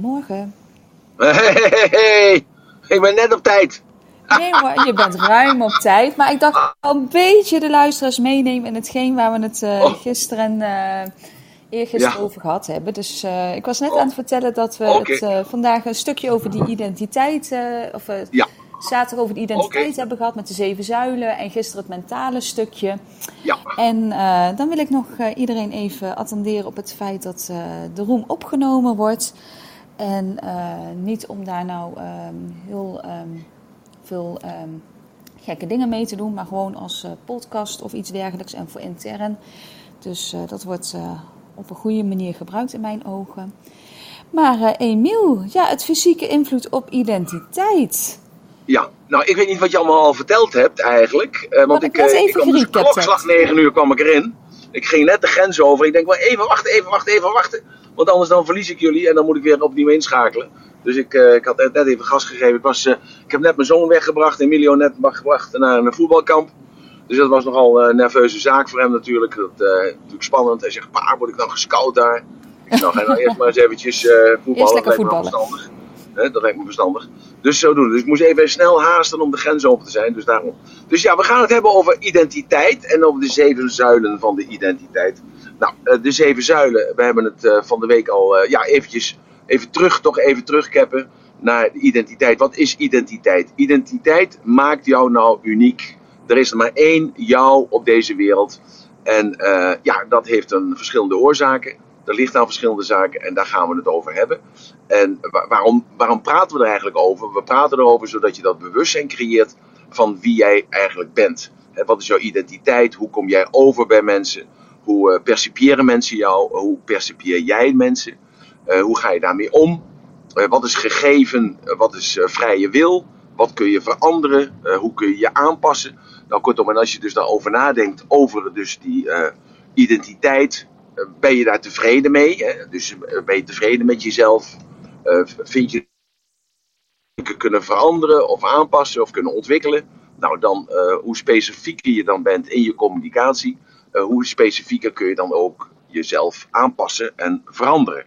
Morgen. Hey, hey, hey, ik ben net op tijd. Nee hoor, je bent ruim op tijd. Maar ik dacht al een beetje de luisteraars meenemen in hetgeen waar we het uh, gisteren en uh, eergisteren ja. over gehad hebben. Dus uh, ik was net oh. aan het vertellen dat we okay. het vandaag een stukje over die identiteit, of ja. zaterdag over de identiteit okay. hebben gehad met de zeven zuilen en gisteren het mentale stukje. Ja. En dan wil ik nog iedereen even attenderen op het feit dat de roem opgenomen wordt. En uh, niet om daar nou um, heel um, veel um, gekke dingen mee te doen, maar gewoon als uh, podcast of iets dergelijks en voor intern. Dus uh, dat wordt op een goede manier gebruikt in mijn ogen. Maar Emiel, ja, het fysieke invloed op identiteit. Ja, nou, ik weet niet wat je allemaal al verteld hebt eigenlijk. want ik, even ik kwam dus klokslag 9 uur kwam ik erin. Ik ging net de grens over. Ik denk, wel even wachten, even wachten, even wachten. Want anders dan verlies ik jullie en dan moet ik weer opnieuw inschakelen. Dus ik, uh, ik had net even gas gegeven. Ik, was, uh, ik heb net mijn zoon weggebracht, Emilio net gebracht naar een voetbalkamp. Dus dat was nogal een nerveuze zaak voor hem natuurlijk. Dat, uh, natuurlijk spannend. Hij zegt, pa, word ik dan gescout daar? Ik zeg, nou, nou eerst maar eens eventjes voetballen. Eerst lekker voetballen. He, dat lijkt me verstandig. Dus zo doen. Dus ik moest even snel haasten om de grens open te zijn. Dus daarom. Dus ja, we gaan het hebben over identiteit en over de zeven zuilen van de identiteit. Nou, de zeven zuilen, we hebben het van de week al ja, eventjes even terug, toch even terugkeppen naar de identiteit. Wat is identiteit? Identiteit maakt jou nou uniek. Er is er maar één jou op deze wereld. En ja, dat heeft een verschillende oorzaken. Er ligt aan verschillende zaken en daar gaan we het over hebben. En waarom, waarom praten we er eigenlijk over? We praten erover zodat je dat bewustzijn creëert van wie jij eigenlijk bent. Wat is jouw identiteit? Hoe kom jij over bij mensen? Hoe percipiëren mensen jou? Hoe percipieer jij mensen? Uh, hoe ga je daarmee om? Uh, wat is gegeven? Wat is vrije wil? Wat kun je veranderen? hoe kun je je aanpassen? Nou, kortom, en als je dus daarover nadenkt, over dus die identiteit, ben je daar tevreden mee? Hè? Dus ben je tevreden met jezelf? vind je kunnen veranderen of aanpassen of kunnen ontwikkelen? Nou, dan hoe specifieker je dan bent in je communicatie, hoe specifieker kun je dan ook jezelf aanpassen en veranderen.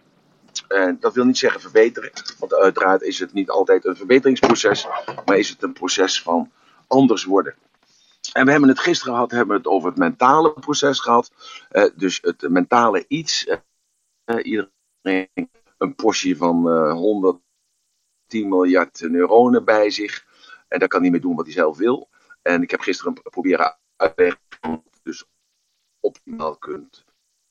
En dat wil niet zeggen verbeteren, want uiteraard is het niet altijd een verbeteringsproces, maar is het een proces van anders worden. En we hebben het gisteren gehad, hebben het over het mentale proces gehad. Uh, dus het mentale iets. Uh, iedereen een portie van uh, 110 miljard neuronen bij zich. En daar kan hij mee doen wat hij zelf wil. En ik heb gisteren proberen uit te leggen, dus optimaal kunt.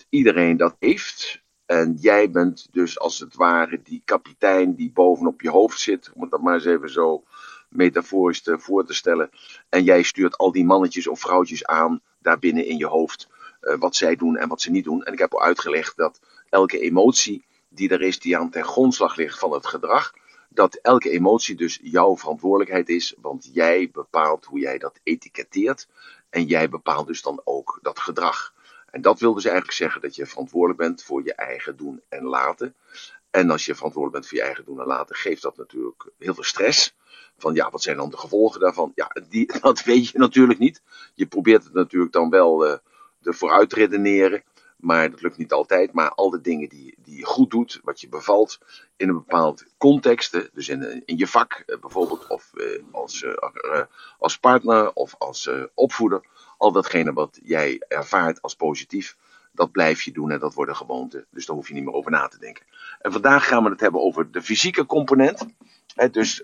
Iedereen dat heeft. En jij bent dus als het ware die kapitein die bovenop je hoofd zit, om het dat maar eens even zo metaforisch te, voor te stellen. En jij stuurt al die mannetjes of vrouwtjes aan daarbinnen in je hoofd uh, wat zij doen en wat ze niet doen. En ik heb al uitgelegd dat elke emotie die er is, die aan ten grondslag ligt van het gedrag, dat elke emotie dus jouw verantwoordelijkheid is, want jij bepaalt hoe jij dat etiketteert en jij bepaalt dus dan ook dat gedrag. En dat wil dus eigenlijk zeggen dat je verantwoordelijk bent voor je eigen doen en laten. En als je verantwoordelijk bent voor je eigen doen en laten, geeft dat natuurlijk heel veel stress. Van ja, wat zijn dan de gevolgen daarvan? Ja, die, dat weet je natuurlijk niet. Je probeert het natuurlijk dan wel uh, ervoor te redeneren. Maar dat lukt niet altijd. Maar al de dingen die, die je goed doet, wat je bevalt in een bepaald context. Dus in, in je vak bijvoorbeeld, of uh, als, als partner of als opvoeder al datgene wat jij ervaart als positief, dat blijf je doen en dat worden gewoonten. Dus daar hoef je niet meer over na te denken. En vandaag gaan we het hebben over de fysieke component. Dus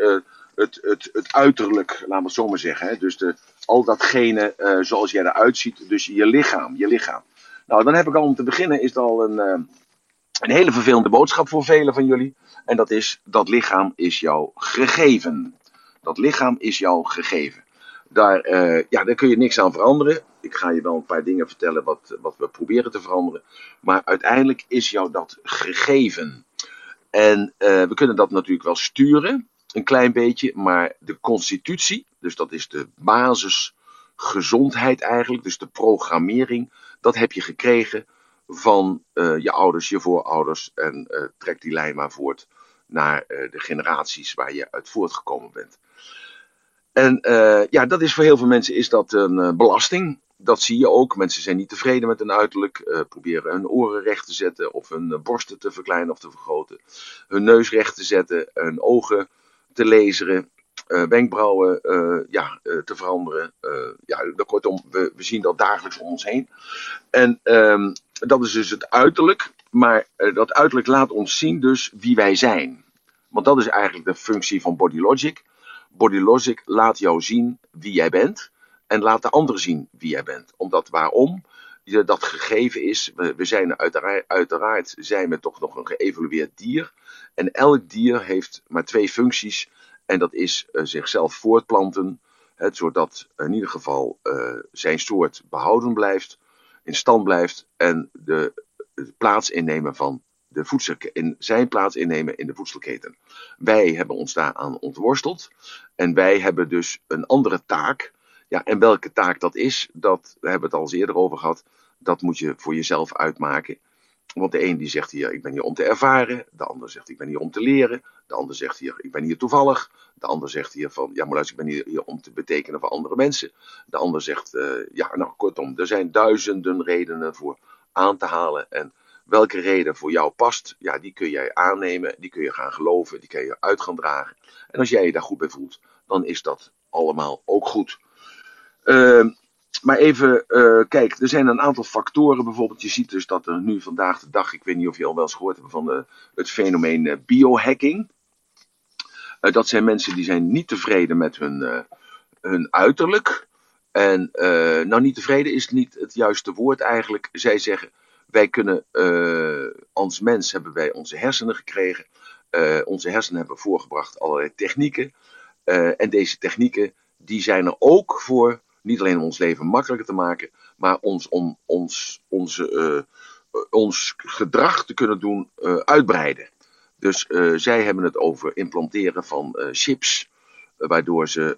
het, het, het uiterlijk, laten we het zo maar zeggen. Dus de, al datgene zoals jij eruit ziet. Dus je lichaam, je lichaam. Nou, dan heb ik al om te beginnen, is al een, uh, een hele vervelende boodschap voor velen van jullie. En dat is, dat lichaam is jou gegeven. Dat lichaam is jou gegeven. Daar, uh, ja, daar kun je niks aan veranderen. Ik ga je wel een paar dingen vertellen wat, wat we proberen te veranderen. Maar uiteindelijk is jou dat gegeven. En uh, we kunnen dat natuurlijk wel sturen, een klein beetje. Maar de constitutie, dus dat is de basisgezondheid eigenlijk, dus de programmering, dat heb je gekregen van uh, je ouders, je voorouders. En trek die lijn maar voort naar de generaties waar je uit voortgekomen bent. En ja, dat is voor heel veel mensen is dat een belasting. dat zie je ook. Mensen zijn niet tevreden met hun uiterlijk, proberen hun oren recht te zetten of hun borsten te verkleinen of te vergroten, hun neus recht te zetten, hun ogen te laseren, uh, wenkbrauwen ja, te veranderen. ja, kortom, we, we, zien dat dagelijks om ons heen. En um, dat is dus het uiterlijk, maar dat uiterlijk laat ons zien dus wie wij zijn. Want dat is eigenlijk de functie van Body Logic. Body Logic laat jou zien wie jij bent en laat de ander zien wie jij bent. Omdat waarom? Dat gegeven is, we, we zijn uiteraard, uiteraard zijn we toch nog een geëvolueerd dier. En elk dier heeft maar twee functies. En dat is uh, zichzelf voortplanten, zodat in ieder geval uh, zijn soort behouden blijft, in stand blijft en de, de plaats innemen van de voedsel, in zijn plaats innemen in de voedselketen. Wij hebben ons daaraan ontworsteld en wij hebben dus een andere taak. Ja, en welke taak dat is, dat we hebben het al eens eerder over gehad. Dat moet je voor jezelf uitmaken. Want de een die zegt hier, ik ben hier om te ervaren. De ander zegt, ik ben hier om te leren. De ander zegt hier, ik ben hier toevallig. De ander zegt hier van, ja maar luister, ik ben hier, om te betekenen voor andere mensen. De ander zegt, uh, ja nou kortom, er zijn duizenden redenen voor aan te halen. En welke reden voor jou past, ja die kun jij aannemen. Die kun je gaan geloven, die kun je uit gaan dragen. En als jij je daar goed bij voelt, dan is dat allemaal ook goed. Uh, maar even, uh, kijk, er zijn een aantal factoren. Bijvoorbeeld, je ziet dus dat er nu vandaag de dag, ik weet niet of je al wel eens gehoord hebt van de, het fenomeen uh, biohacking. Dat zijn mensen die zijn niet tevreden met hun, hun uiterlijk. En nou, niet tevreden is niet het juiste woord eigenlijk. Zij zeggen, wij kunnen, als mens hebben wij onze hersenen gekregen. onze hersenen hebben voorgebracht allerlei technieken. en deze technieken, die zijn er ook voor niet alleen om ons leven makkelijker te maken, maar ons, om ons, onze, uh, ons gedrag te kunnen doen uh, uitbreiden. Dus uh, zij hebben het over implanteren van chips, waardoor ze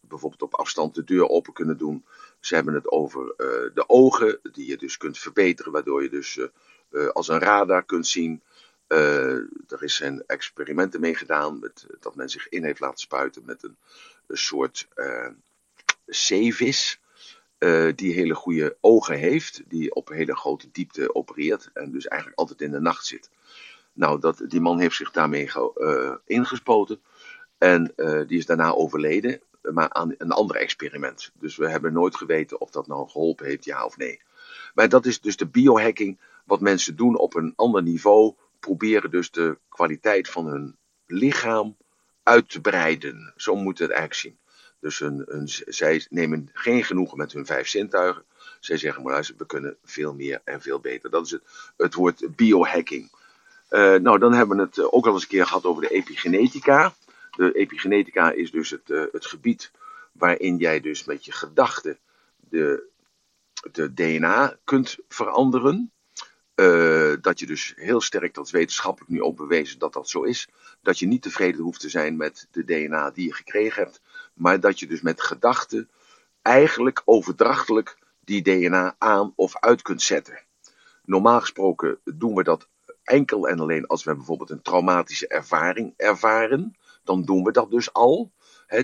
bijvoorbeeld op afstand de deur open kunnen doen. Ze hebben het over de ogen, die je dus kunt verbeteren, waardoor je dus als een radar kunt zien. er is zijn experimenten mee gedaan, met, dat men zich in heeft laten spuiten met een soort zeevis. Uh, die hele goede ogen heeft, die op hele grote diepte opereert en dus eigenlijk altijd in de nacht zit. Nou, dat, die man heeft zich daarmee uh, ingespoten en uh, die is daarna overleden, maar aan een ander experiment. Dus we hebben nooit geweten of dat nou geholpen heeft, ja of nee. Maar dat is dus de biohacking, wat mensen doen op een ander niveau, proberen dus de kwaliteit van hun lichaam uit te breiden. Zo moet het eigenlijk zien. Dus zij nemen geen genoegen met hun vijf zintuigen. Zij zeggen maar luister, we kunnen veel meer en veel beter. Dat is het, het woord biohacking. Uh, nou, dan hebben we het ook al eens een keer gehad over de epigenetica. De epigenetica is dus het, uh, het gebied waarin jij dus met je gedachten de, de DNA kunt veranderen. Dat je dus heel sterk, dat is wetenschappelijk nu ook bewezen dat dat zo is. Dat je niet tevreden hoeft te zijn met de DNA die je gekregen hebt. Maar dat je dus met gedachten eigenlijk overdrachtelijk die DNA aan of uit kunt zetten. Normaal gesproken doen we dat enkel en alleen als we bijvoorbeeld een traumatische ervaring ervaren. Dan doen we dat dus al.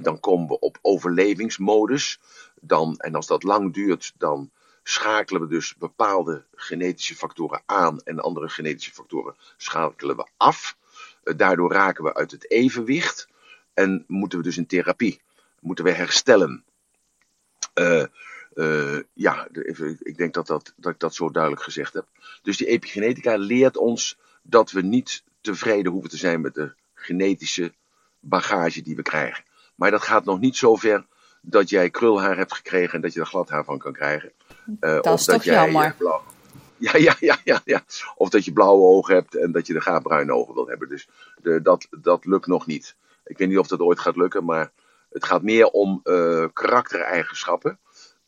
Dan komen we op overlevingsmodus. Dan, en als dat lang duurt, dan schakelen we dus bepaalde genetische factoren aan en andere genetische factoren schakelen we af. Eh, daardoor raken we uit het evenwicht en moeten we dus in therapie moeten we herstellen. Uh, uh, ja, even, ik denk dat, dat, dat ik dat zo duidelijk gezegd heb. Dus die epigenetica leert ons dat we niet tevreden hoeven te zijn met de genetische bagage die we krijgen. Maar dat gaat nog niet zo ver dat jij krulhaar hebt gekregen en dat je er glad haar van kan krijgen. Uh, dat is toch jammer. Blauw... Ja, ja, ja, ja, ja. Of dat je blauwe ogen hebt en dat je de gaapbruine ogen wil hebben. Dus de, dat, dat lukt nog niet. Ik weet niet of dat ooit gaat lukken, maar het gaat meer om uh, karaktereigenschappen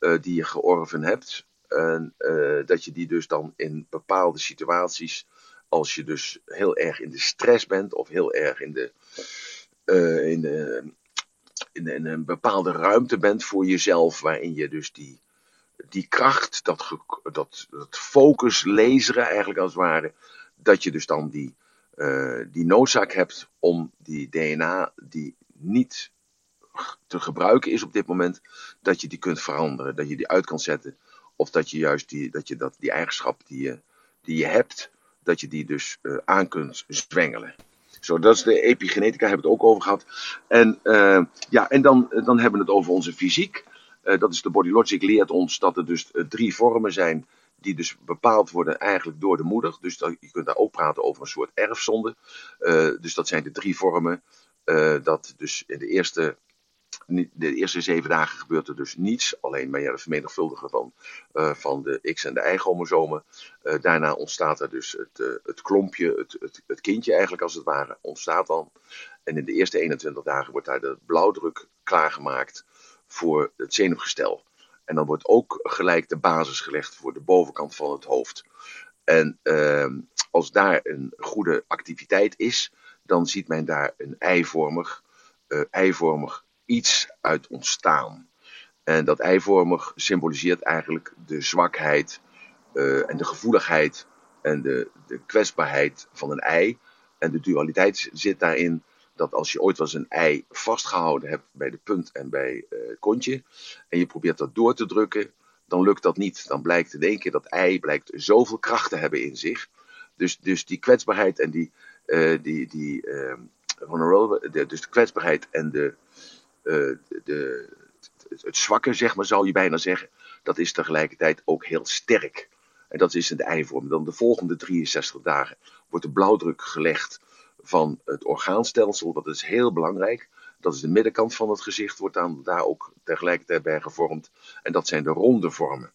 uh, die je georven hebt. En uh, dat je die dus dan in bepaalde situaties, als je dus heel erg in de stress bent of heel erg in de, in, de, in, een bepaalde ruimte bent voor jezelf, waarin je dus die, die kracht, dat, dat, dat focus, laseren eigenlijk als het ware, dat je dus dan die, die noodzaak hebt om die DNA die niet te gebruiken is op dit moment, dat je die kunt veranderen, dat je die uit kan zetten. Of dat je juist die, dat je dat, die eigenschap die je, die je hebt, dat je die dus uh, aan kunt zwengelen. Zo, dat is de epigenetica, hebben we het ook over gehad. En, uh, ja, en dan, dan hebben we het over onze fysiek. Dat is de Body Logic leert ons dat er dus drie vormen zijn die dus bepaald worden eigenlijk door de moeder. Dus je kunt daar ook praten over een soort erfzonde. Dus dat zijn de drie vormen. Dat dus in de eerste, de eerste zeven dagen gebeurt er dus niets. Alleen maar ja, het vermenigvuldigen van, uh, van de X- en de Y-chromosomen. daarna ontstaat er dus het, het klompje, het, het, het, kindje eigenlijk als het ware, ontstaat dan. En in de eerste 21 dagen wordt daar de blauwdruk klaargemaakt voor het zenuwgestel. En dan wordt ook gelijk de basis gelegd voor de bovenkant van het hoofd. En uh, als daar een goede activiteit is, dan ziet men daar een eivormig, eivormig iets uit ontstaan. En dat eivormig symboliseert eigenlijk de zwakheid uh, en de gevoeligheid en de, de kwetsbaarheid van een ei. En de dualiteit zit daarin dat als je ooit wel eens een ei vastgehouden hebt bij de punt en bij uh, het kontje, en je probeert dat door te drukken, dan lukt dat niet. Dan blijkt in één keer dat ei blijkt zoveel kracht te hebben in zich. Dus, dus die kwetsbaarheid en die, uh, die, die uh, de, dus de kwetsbaarheid en de, de, het zwakke, zeg maar, zou je bijna zeggen, dat is tegelijkertijd ook heel sterk. En dat is in de eivorm. Dan de volgende 63 dagen wordt de blauwdruk gelegd van het orgaanstelsel. Dat is heel belangrijk. Dat is de middenkant van het gezicht, wordt dan daar ook tegelijkertijd bij gevormd. En dat zijn de ronde vormen.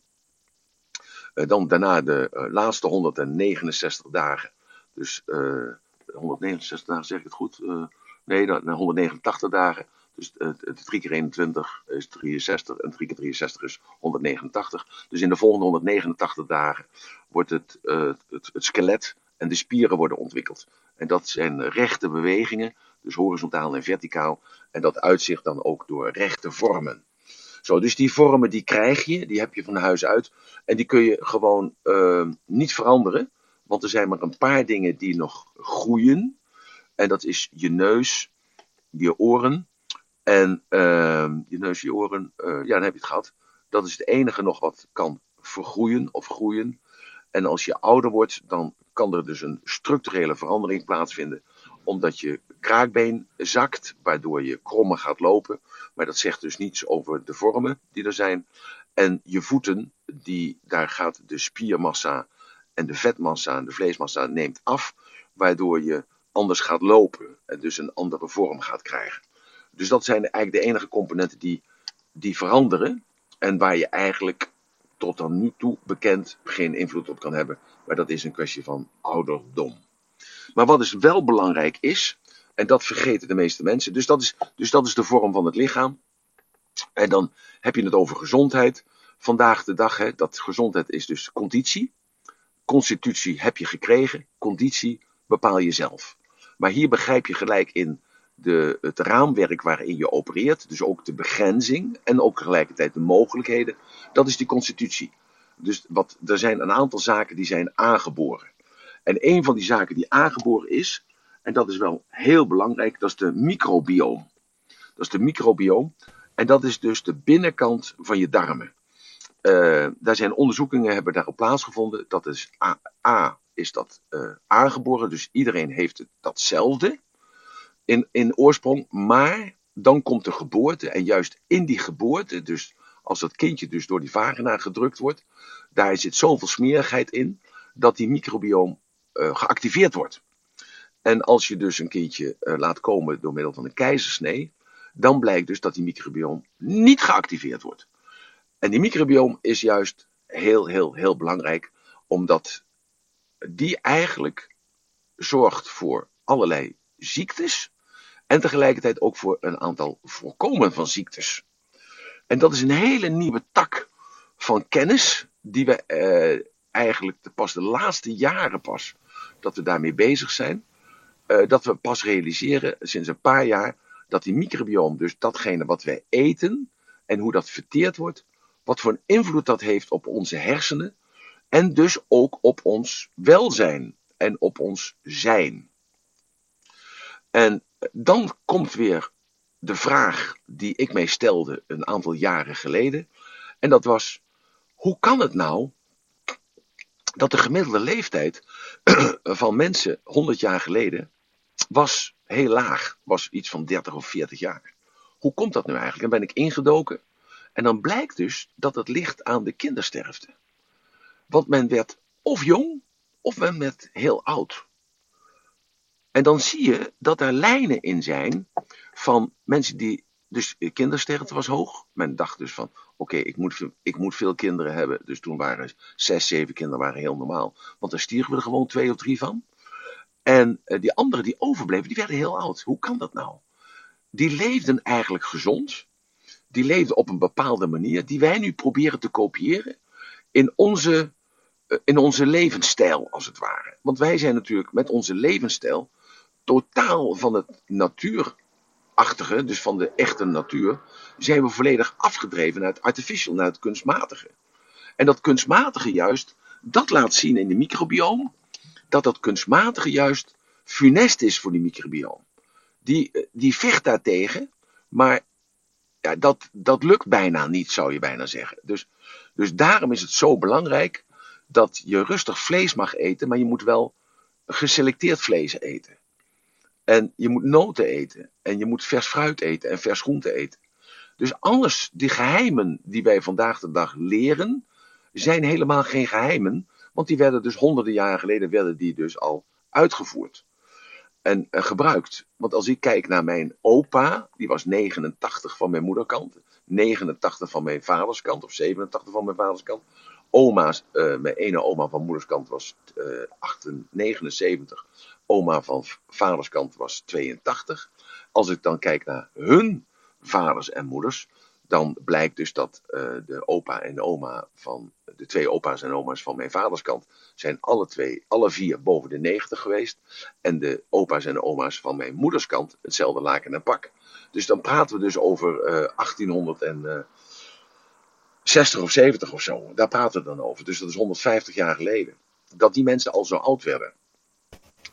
Uh, dan daarna de uh, laatste 169 dagen. Dus uh, 169 dagen, zeg ik het goed? nee, dan, 189 dagen. Dus 3 keer 21 is 63 en 3 keer 63 is 189. Dus in de volgende 189 dagen wordt het, het, het skelet en de spieren worden ontwikkeld. En dat zijn rechte bewegingen, dus horizontaal en verticaal. En dat uitzicht dan ook door rechte vormen. Zo, dus die vormen die krijg je, die heb je van huis uit. En die kun je gewoon uh, niet veranderen. Want er zijn maar een paar dingen die nog groeien. En dat is je neus, je oren. En uh, je neus, je oren, uh, ja, dan heb je het gehad. Dat is het enige nog wat kan vergroeien of groeien. En als je ouder wordt, dan kan er dus een structurele verandering plaatsvinden. Omdat je kraakbeen zakt, waardoor je krommer gaat lopen. Maar dat zegt dus niets over de vormen die er zijn. En je voeten, die, daar gaat de spiermassa en de vetmassa en de vleesmassa neemt af. Waardoor je anders gaat lopen en dus een andere vorm gaat krijgen. Dus dat zijn eigenlijk de enige componenten die, die veranderen. En waar je eigenlijk tot dan nu toe bekend geen invloed op kan hebben. Maar dat is een kwestie van ouderdom. Maar wat dus wel belangrijk is, en dat vergeten de meeste mensen, dus dat is, dus dat is de vorm van het lichaam. En dan heb je het over gezondheid. Vandaag de dag, hè, dat gezondheid is dus conditie. Constitutie heb je gekregen, conditie bepaal je zelf. Maar hier begrijp je gelijk in de, het raamwerk waarin je opereert, dus ook de begrenzing en ook tegelijkertijd de mogelijkheden, dat is die constitutie. Dus wat, er zijn een aantal zaken die zijn aangeboren. En een van die zaken die aangeboren is, en dat is wel heel belangrijk, dat is de microbioom. Dat is de microbioom. En dat is dus de binnenkant van je darmen. Uh, daar zijn onderzoekingen hebben daarop plaatsgevonden. Dat is A, is dat uh, aangeboren, dus iedereen heeft het datzelfde in, in oorsprong. Maar dan komt de geboorte. En juist in die geboorte, dus als dat kindje dus door die vagina gedrukt wordt, daar zit zoveel smerigheid in, dat die microbioom uh, geactiveerd wordt. En als je dus een kindje uh, laat komen door middel van een keizersnee, dan blijkt dus dat die microbioom niet geactiveerd wordt. En die microbioom is juist heel, heel, heel belangrijk, omdat die eigenlijk zorgt voor allerlei ziektes en tegelijkertijd ook voor een aantal voorkomen van ziektes. En dat is een hele nieuwe tak van kennis die we eh, eigenlijk pas de laatste jaren pas dat we daarmee bezig zijn. Uh, dat we pas realiseren sinds een paar jaar dat die microbioom, dus datgene wat wij eten en hoe dat verteerd wordt, wat voor een invloed dat heeft op onze hersenen en dus ook op ons welzijn en op ons zijn. En dan komt weer de vraag die ik mij stelde een aantal jaren geleden. En dat was: hoe kan het nou dat de gemiddelde leeftijd van mensen 100 jaar geleden was heel laag, was iets van 30 of 40 jaar. Hoe komt dat nu eigenlijk? Dan ben ik ingedoken en dan blijkt dus dat het ligt aan de kindersterfte. Want men werd of jong of men werd heel oud. En dan zie je dat er lijnen in zijn van mensen die. Dus kindersterfte was hoog. Men dacht dus van: oké, ik, moet, ik moet veel kinderen hebben. Dus toen waren zes, zeven kinderen waren heel normaal. Want daar stierven we er gewoon twee of drie van. En eh, die anderen die overbleven, die werden heel oud. Hoe kan dat nou? Die leefden eigenlijk gezond. Die leefden op een bepaalde manier, die wij nu proberen te kopiëren in onze, eh, in onze levensstijl, als het ware. Want wij zijn natuurlijk met onze levensstijl totaal van het natuurachtige, dus van de echte natuur, zijn we volledig afgedreven naar het artificial, naar het kunstmatige. En dat kunstmatige juist, dat laat zien in de microbioom, dat dat kunstmatige juist funest is voor die microbioom. Die, eh, die vecht daartegen, maar ja, dat, dat lukt bijna niet, zou je bijna zeggen. Dus, dus daarom is het zo belangrijk dat je rustig vlees mag eten, maar je moet wel geselecteerd vlees eten. En je moet noten eten. En je moet vers fruit eten en vers groente eten. Dus alles, die geheimen die wij vandaag de dag leren, zijn helemaal geen geheimen. Want die werden dus honderden jaren geleden werden die dus al uitgevoerd. En, en gebruikt. Want als ik kijk naar mijn opa, die was 89 van mijn moederkant. 89 van mijn vaderskant, of 87 van mijn vaderskant. Oma's, uh, mijn ene oma van moederskant was uh, 79 oma van vaderskant was 82. Als ik dan kijk naar hun vaders en moeders, dan blijkt dus dat uh, de opa en oma van de twee opa's en oma's van mijn vaderskant zijn alle twee, alle vier boven de 90 geweest. En de opa's en oma's van mijn moederskant hetzelfde laken en pak. Dus dan praten we dus over uh, 1860 of 70 of zo. Daar praten we dan over. Dus dat is 150 jaar geleden. Dat die mensen al zo oud werden.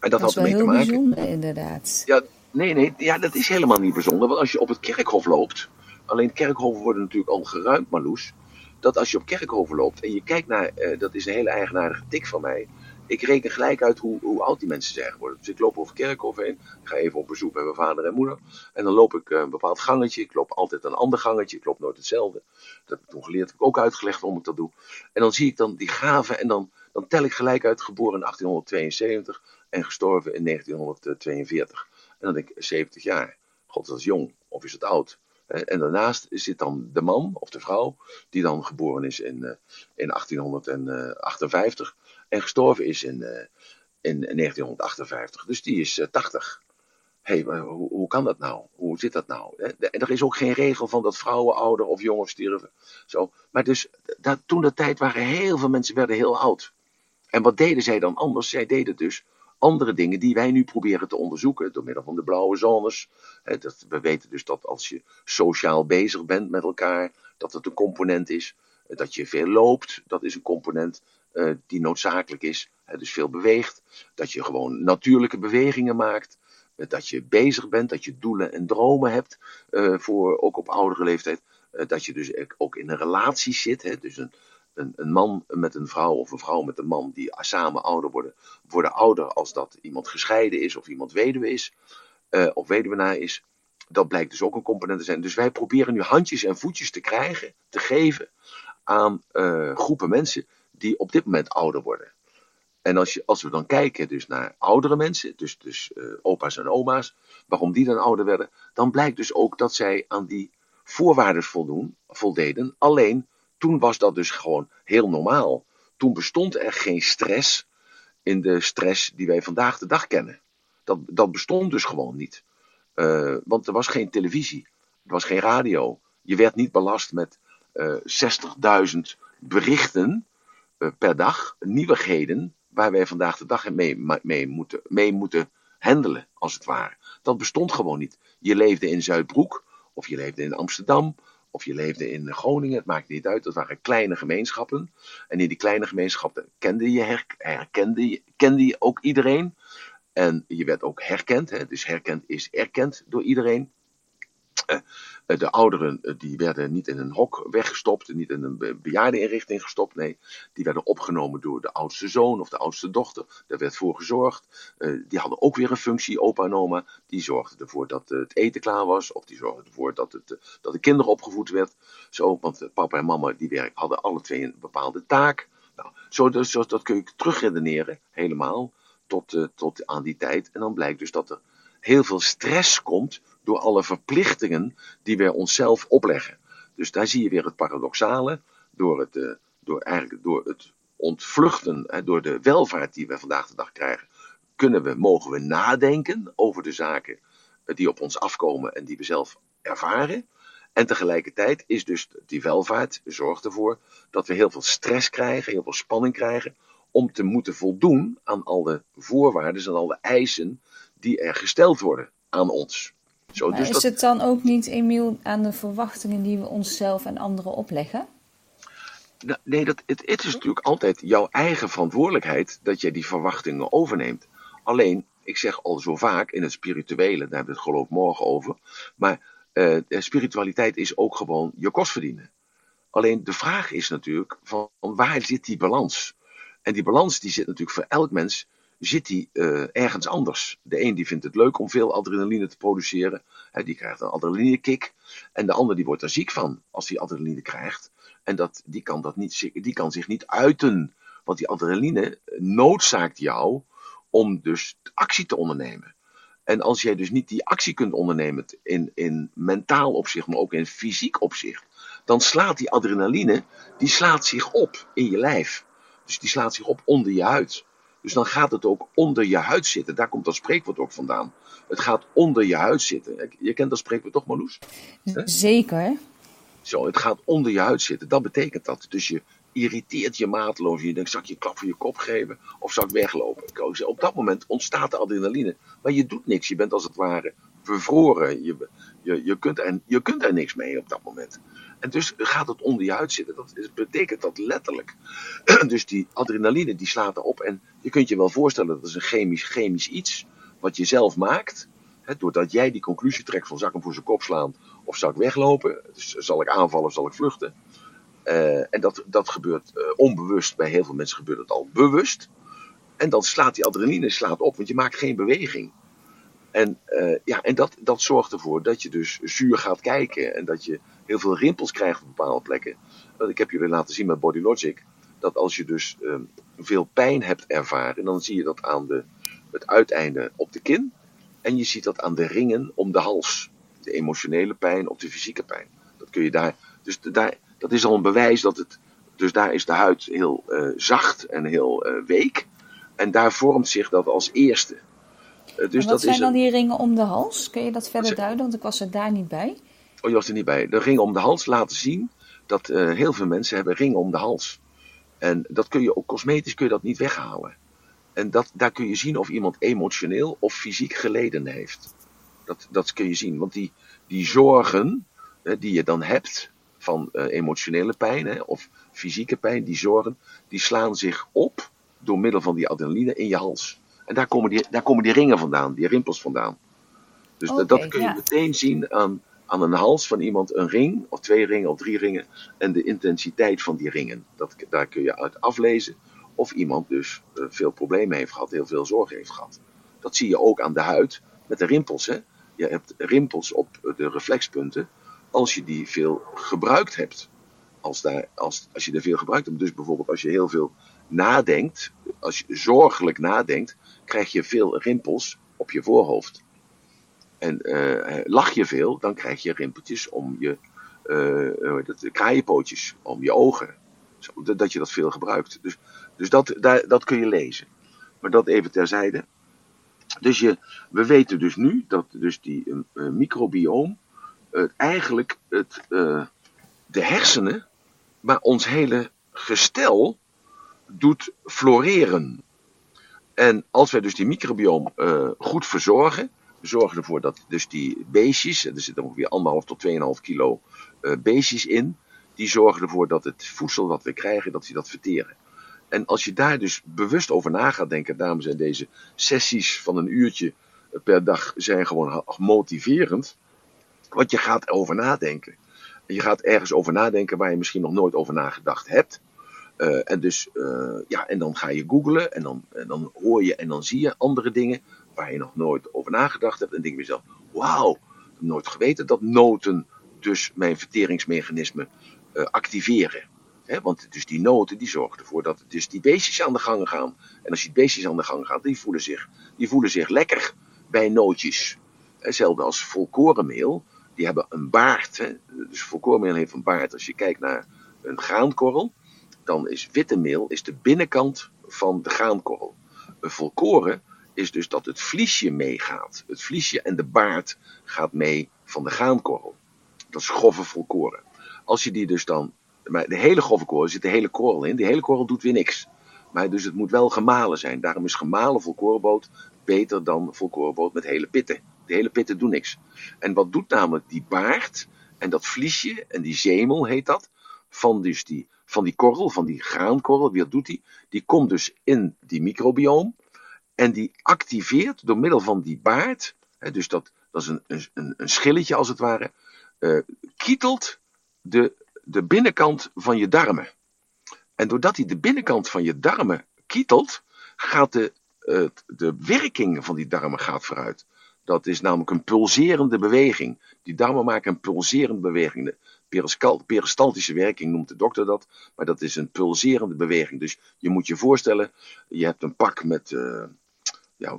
En dat, dat had ermee te maken. bijzonder, inderdaad. Ja, nee, nee, ja, dat is helemaal niet bijzonder. Want als je op het kerkhof loopt. Alleen kerkhoven worden natuurlijk al geruimd, Marloes. Dat als je op kerkhoven loopt en je kijkt naar. Uh, dat is een hele eigenaardige tik van mij. Ik reken gelijk uit hoe, hoe oud die mensen zijn geworden. Dus ik loop over kerkhof heen. Ga even op bezoek bij mijn vader en moeder. En dan loop ik uh, een bepaald gangetje. Ik loop altijd een ander gangetje. Ik loop nooit hetzelfde. Dat heb ik toen geleerd. heb ik ook uitgelegd waarom ik dat doe. En dan zie ik dan die gaven. En dan, dan tel ik gelijk uit. Geboren in 1872 en gestorven in 1942. En dan denk ik, 70 jaar. God, dat is jong. Of is het oud? En daarnaast zit dan de man of de vrouw, die dan geboren is in, eh, in 1858 en gestorven is in, eh, in 1958. Dus die is 80. Hé, hey, hoe, hoe, kan dat nou? Hoe zit dat nou? En er is ook geen regel van dat vrouwen ouder of jonger sterven. Zo. Maar dus, dat, toen de tijd waren heel veel mensen werden heel oud. En wat deden zij dan anders? Zij deden dus andere dingen die wij nu proberen te onderzoeken door middel van de blauwe zones. dat, we weten dus dat als je sociaal bezig bent met elkaar, dat het een component is. Dat je veel loopt, dat is een component uh, die noodzakelijk is. dus veel beweegt. Dat je gewoon natuurlijke bewegingen maakt. dat je bezig bent, dat je doelen en dromen hebt, uh, voor, ook op oudere leeftijd. Dat je dus ook in een relatie zit. dus een, een, een, man met een vrouw of een vrouw met een man die samen ouder worden, worden ouder als dat iemand gescheiden is of iemand weduwe is of weduwenaar is. Dat blijkt dus ook een component te zijn. Dus wij proberen nu handjes en voetjes te krijgen, te geven aan groepen mensen die op dit moment ouder worden. En als, je, als we dan kijken dus naar oudere mensen, dus, dus uh, opa's en oma's, waarom die dan ouder werden, dan blijkt dus ook dat zij aan die voorwaarden voldoen, voldeden, alleen toen was dat dus gewoon heel normaal. Toen bestond er geen stress in de stress die wij vandaag de dag kennen. Dat, dat bestond dus gewoon niet. Uh, want er was geen televisie, er was geen radio. Je werd niet belast met uh, eh, 60.000 berichten per dag, nieuwigheden, waar wij vandaag de dag mee, mee, moeten, mee moeten handelen, als het ware. Dat bestond gewoon niet. Je leefde in Zuidbroek, of je leefde in Amsterdam, of je leefde in Groningen, het maakt niet uit. Dat waren kleine gemeenschappen. En in die kleine gemeenschappen kende je, herkende je, kende je ook iedereen. En je werd ook herkend. Hè? Dus herkend is erkend door iedereen. De ouderen die werden niet in een hok weggestopt, niet in een bejaardeninrichting gestopt. Nee, die werden opgenomen door de oudste zoon of de oudste dochter. Daar werd voor gezorgd. die hadden ook weer een functie, opa en oma. Die zorgden ervoor dat het eten klaar was. Of die zorgden ervoor dat, het, dat de kinderen opgevoed werd. Zo, want papa en mama die werk, hadden alle twee een bepaalde taak. Nou, zo, dat kun je terugredeneren, helemaal, tot, tot aan die tijd. En dan blijkt dus dat er heel veel stress komt door alle verplichtingen die wij onszelf opleggen. Dus daar zie je weer het paradoxale, door het, uh, door eigenlijk, door het ontvluchten, door de welvaart die we vandaag de dag krijgen, kunnen we, mogen we nadenken over de zaken eh, die op ons afkomen en die we zelf ervaren. En tegelijkertijd is dus die welvaart, zorgt ervoor dat we heel veel stress krijgen, heel veel spanning krijgen, om te moeten voldoen aan al de voorwaarden en al de eisen die er gesteld worden aan ons. Zo, dus is het dan ook niet, Emiel, aan de verwachtingen die we onszelf en anderen opleggen? Nou, nee, dat, het, het, is natuurlijk altijd jouw eigen verantwoordelijkheid dat je die verwachtingen overneemt. Alleen, ik zeg al zo vaak in het spirituele, daar hebben we het geloof morgen over, maar uh, spiritualiteit is ook gewoon je kost verdienen. Alleen de vraag is natuurlijk van waar zit die balans? En die balans die zit natuurlijk voor elk mens zit die uh, ergens anders. De een die vindt het leuk om veel adrenaline te produceren. Hè, die krijgt een adrenaline kick. En de ander die wordt er ziek van als die adrenaline krijgt. En dat, die, kan dat niet, die kan zich niet uiten. Want die adrenaline noodzaakt jou om dus actie te ondernemen. En als jij dus niet die actie kunt ondernemen in, in mentaal opzicht, maar ook in fysiek opzicht, dan slaat die adrenaline, die slaat zich op in je lijf. Dus die slaat zich op onder je huid. Dus dan gaat het ook onder je huid zitten. Daar komt dat spreekwoord ook vandaan. Het gaat onder je huid zitten. Je kent dat spreekwoord toch, Marloes? Zeker. Zo, het gaat onder je huid zitten. Dat betekent dat. Dus je irriteert je maatloos. Je denkt, zal ik je klap voor je kop geven? Of zal ik weglopen? Op dat moment ontstaat de adrenaline. Maar je doet niks. Je bent als het ware bevroren. Je, je, je, kunt er, je kunt er niks mee op dat moment. En dus gaat het onder je huid zitten. Dat betekent dat letterlijk. dus die adrenaline die slaat erop. En je kunt je wel voorstellen dat is een chemisch, chemisch iets. Wat je zelf maakt. Doordat jij die conclusie trekt van zal ik hem voor zijn kop slaan. Of zal ik weglopen. Dus zal ik aanvallen of zal ik vluchten. Uh, en dat, dat gebeurt uh, onbewust. Bij heel veel mensen gebeurt het al bewust. En dan slaat die adrenaline slaat op. Want je maakt geen beweging. En, uh, ja, en dat, dat zorgt ervoor dat je dus zuur gaat kijken. En dat je heel veel rimpels krijgt op bepaalde plekken. Ik heb jullie laten zien met Body Logic. Dat als je dus uh, veel pijn hebt ervaren. Dan zie je dat aan de, het uiteinde op de kin. En je ziet dat aan de ringen om de hals. De emotionele pijn of de fysieke pijn. Dat kun je daar. Dus daar, dat is al een bewijs dat het. Dus daar is de huid heel uh, zacht en heel uh, week. En daar vormt zich dat als eerste. Uh, dus wat dat zijn is dan die ringen om de hals? Kun je dat verder duiden? Want ik was er daar niet bij. Oh, je was er niet bij. De ringen om de hals laten zien dat heel veel mensen hebben ringen om de hals. En dat kun je ook cosmetisch kun je dat niet weghalen. En dat, daar kun je zien of iemand emotioneel of fysiek geleden heeft. Dat, dat kun je zien. Want die, die zorgen die je dan hebt, van uh, emotionele pijn hè, of fysieke pijn, die zorgen, die slaan zich op door middel van die adrenaline in je hals. En daar komen die, daar komen die ringen vandaan, die rimpels vandaan. Dus okay, dat kun je meteen zien aan, aan een hals van iemand, een ring, of twee ringen, of drie ringen, en de intensiteit van die ringen. Dat, daar kun je uit aflezen of iemand dus uh, veel problemen heeft gehad, heel veel zorg heeft gehad. Dat zie je ook aan de huid met de rimpels. Hè? Je hebt rimpels op de reflexpunten als je die veel gebruikt hebt. Als, daar, als, als je er veel gebruikt hebt. Dus bijvoorbeeld als je heel veel nadenkt, als je zorgelijk nadenkt, krijg je veel rimpels op je voorhoofd. En uh, lach je veel, dan krijg je rimpeltjes om je uh, dat, kraaienpootjes, om je ogen. Dat je dat veel gebruikt. Dus, dus dat, daar, dat kun je lezen. Maar dat even terzijde. Dus je, we weten dus nu dat dus die uh, microbioom eigenlijk het, de hersenen, maar ons hele gestel doet floreren. En als wij dus die microbioom uh, goed verzorgen, we zorgen ervoor dat dus die beestjes, er zitten ongeveer anderhalf tot 2,5 kilo uh, beestjes in, die zorgen ervoor dat het voedsel dat we krijgen, dat die dat verteren. En als je daar dus bewust over na gaat denken, daarom zijn deze sessies van een uurtje per dag zijn gewoon motiverend Want je gaat over nadenken. Je gaat ergens over nadenken waar je misschien nog nooit over nagedacht hebt. Uh, en, dus, uh, ja, en dan ga je googlen en dan, dan hoor je en dan zie je andere dingen waar je nog nooit over nagedacht hebt. En denk je jezelf, wauw, nooit geweten dat noten dus mijn verteringsmechanisme uh, activeren. Want dus die noten die zorgen ervoor dat dus die beestjes aan de gang gaan. En als die beestjes aan de gang gaan, die voelen zich, die voelen zich lekker bij nootjes. Hetzelfde als volkorenmeel, die hebben een baard. Dus volkorenmeel heeft een baard. Als je kijkt naar een graankorrel, dan is witte meel is de binnenkant van de graankorrel. Een volkoren is dus dat het vliesje meegaat. Het vliesje en de baard gaat mee van de graankorrel. Dat is grove volkoren. Als je die dus dan, maar de hele grove korrel zit de hele korrel in. Die hele korrel doet weer niks. Maar dus het moet wel gemalen zijn. Daarom is gemalen volkorenboot beter dan volkorenboot met hele pitten. De hele pitten doen niks. En wat doet namelijk die baard en dat vliesje en die zemel heet dat, van dus die, van die korrel, van die graankorrel, wat doet die? Die komt dus in die microbioom en die activeert door middel van die baard, hè, dus dat, dat is een, een, een schilletje als het ware, uh, kietelt de, de binnenkant van je darmen. En doordat hij de binnenkant van je darmen kietelt, gaat de, de werking van die darmen gaat vooruit. Dat is namelijk een pulserende beweging. Die darmen maken een pulserende beweging. Peristaltische werking noemt de dokter dat. Maar dat is een pulserende beweging. Dus je moet je voorstellen, je hebt een pak met... Uh, ja,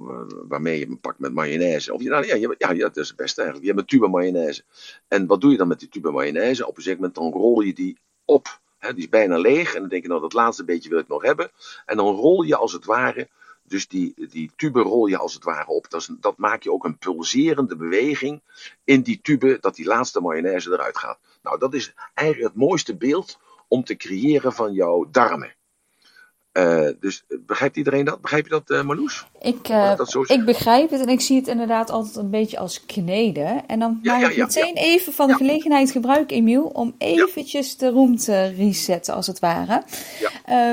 waarmee je een pak met mayonaise. Of, nou, ja, ja, ja, dat is het beste eigenlijk. Je hebt een tube mayonaise. En wat doe je dan met die tube mayonaise? Op een gegeven moment dan rol je die op. Hè, die is bijna leeg. En dan denk je, nou, dat laatste beetje wil ik nog hebben. En dan rol je als het ware dus die, die tube rol je als het ware op. Dat, is, dat maak je ook een pulserende beweging in die tube, dat die laatste mayonaise eruit gaat. Nou, dat is eigenlijk het mooiste beeld om te creëren van jouw darmen. Uh, dus begrijpt iedereen dat? Begrijp je dat, uh, Marloes? Ik, uh, dat ik begrijp het en ik zie het inderdaad altijd een beetje als kneden. En dan ja, maak ik ja, ja, meteen even van de gelegenheid gebruik, Emiel, om eventjes de room te resetten, als het ware.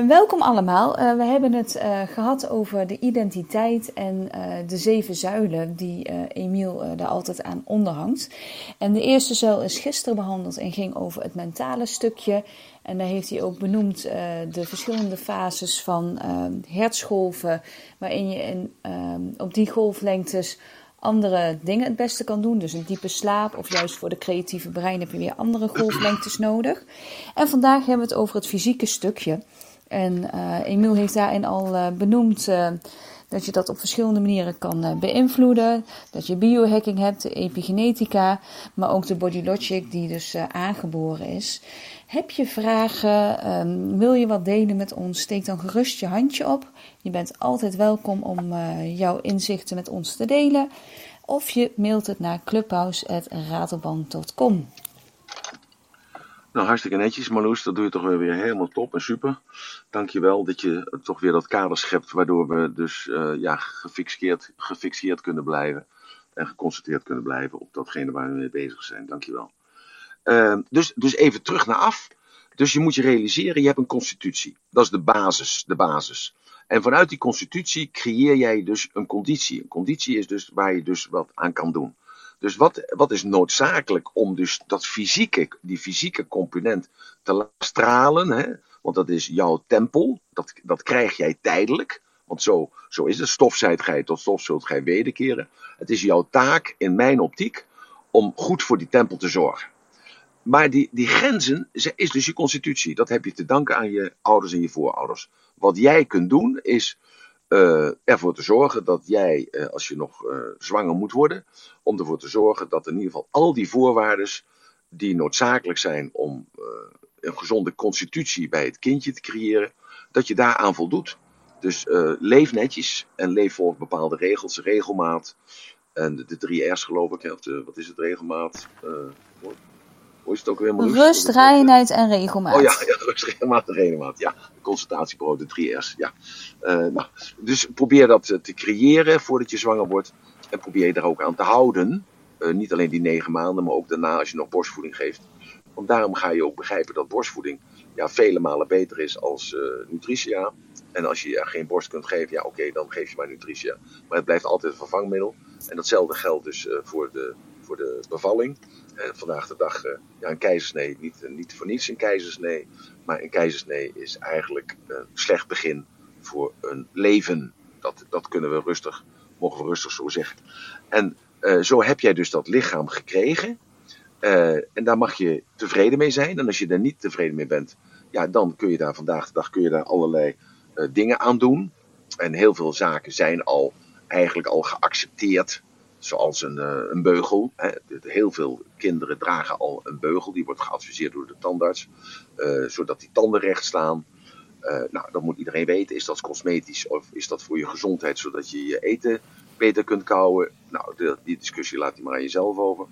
welkom allemaal. we hebben het gehad over de identiteit en de zeven zuilen die Emiel daar altijd aan onderhangt. En de eerste zuil is gisteren behandeld en ging over het mentale stukje. En daar heeft hij ook benoemd uh, de verschillende fases van uh, waarin je uh, op die golflengtes andere dingen het beste kan doen. Dus een diepe slaap, of juist voor de creatieve brein heb je weer andere golflengtes nodig. En vandaag hebben we het over het fysieke stukje. En Emiel heeft daarin al benoemd dat je dat op verschillende manieren kan beïnvloeden. Dat je biohacking hebt, de epigenetica, maar ook de body logic die dus aangeboren is. Heb je vragen? Um, wil je wat delen met ons? Steek dan gerust je handje op. Je bent altijd welkom om uh, jouw inzichten met ons te delen. Of je mailt het naar clubhouse.ratelband.com. Nou, hartstikke netjes, Marloes. Dat doe je toch weer helemaal top en super. Dankjewel dat je toch weer dat kader schept, waardoor we dus uh, ja, gefixeerd, gefixeerd kunnen blijven. En geconcentreerd kunnen blijven op datgene waar we mee bezig zijn. Dankjewel. Uh, dus, dus even terug naar af. Dus je moet je realiseren, je hebt een constitutie. Dat is de basis, de basis. En vanuit die constitutie creëer jij dus een conditie. Een conditie is dus waar je dus wat aan kan doen. Dus wat, wat is noodzakelijk om dus dat fysieke, die fysieke component te laten stralen? Hè? Want dat is jouw tempel. Dat, dat krijg jij tijdelijk. Want zo, zo is het. Stof zijt gij, tot stof zult gij wederkeren. Het is jouw taak, in mijn optiek, om goed voor die tempel te zorgen. Maar die, die grenzen is dus je constitutie. Dat heb je te danken aan je ouders en je voorouders. Wat jij kunt doen is uh, ervoor te zorgen dat jij, uh, als je nog uh, zwanger moet worden, om ervoor te zorgen dat in ieder geval al die voorwaarden die noodzakelijk zijn om een gezonde constitutie bij het kindje te creëren, dat je daaraan voldoet. Dus leef netjes en leef volgens bepaalde regels, regelmaat. En de, de drie R's geloof ik, of de, wat is het regelmaat? Hoe is het ook weer? Rust, reinheid en regelmaat. Oh ja, ja rust, regelmaat en regelmaat. Ja, consultatiebureau, de 3R's. Ja. Uh, nou, dus probeer dat eh, te creëren voordat je zwanger wordt. En probeer je daar ook aan te houden. Uh, niet alleen die negen maanden, maar ook daarna als je nog borstvoeding geeft. Want daarom ga je ook begrijpen dat borstvoeding ja, vele malen beter is als uh, nutritia. En als je ja, geen borst kunt geven, ja oké, okay, dan geef je maar nutritia. Maar het blijft altijd een vervangmiddel. En datzelfde geldt dus voor de voor de bevalling. En vandaag de dag, ja, een keizersnee, niet, niet voor niets een keizersnee. Maar een keizersnee is eigenlijk een slecht begin voor een leven. Dat, dat kunnen we rustig, mogen we rustig zo zeggen. En zo heb jij dus dat lichaam gekregen. en daar mag je tevreden mee zijn. En als je er niet tevreden mee bent, ja, dan kun je daar vandaag de dag kun je daar allerlei dingen aan doen. En heel veel zaken zijn al eigenlijk al geaccepteerd. Zoals een, uh, een beugel. Heel veel kinderen dragen al een beugel. Die wordt geadviseerd door de tandarts. Uh, zodat die tanden recht staan. Uh, nou, dat moet iedereen weten. Is dat cosmetisch of is dat voor je gezondheid? Zodat je je eten beter kunt kouwen. Nou, die discussie laat je maar aan jezelf over.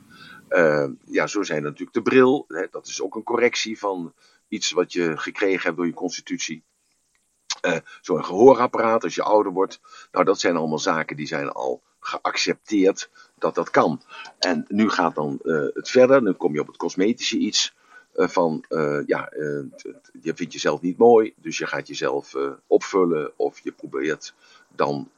ja, zo zijn natuurlijk de bril. Hè. Dat is ook een correctie van iets wat je gekregen hebt door je constitutie. Zo'n gehoorapparaat als je ouder wordt. Nou, dat zijn allemaal zaken die zijn al geaccepteerd dat dat kan. En nu gaat dan uh, het verder. Nu kom je op het cosmetische iets. Uh, van, ja, je vindt jezelf niet mooi. Dus je gaat jezelf opvullen. Of je probeert dan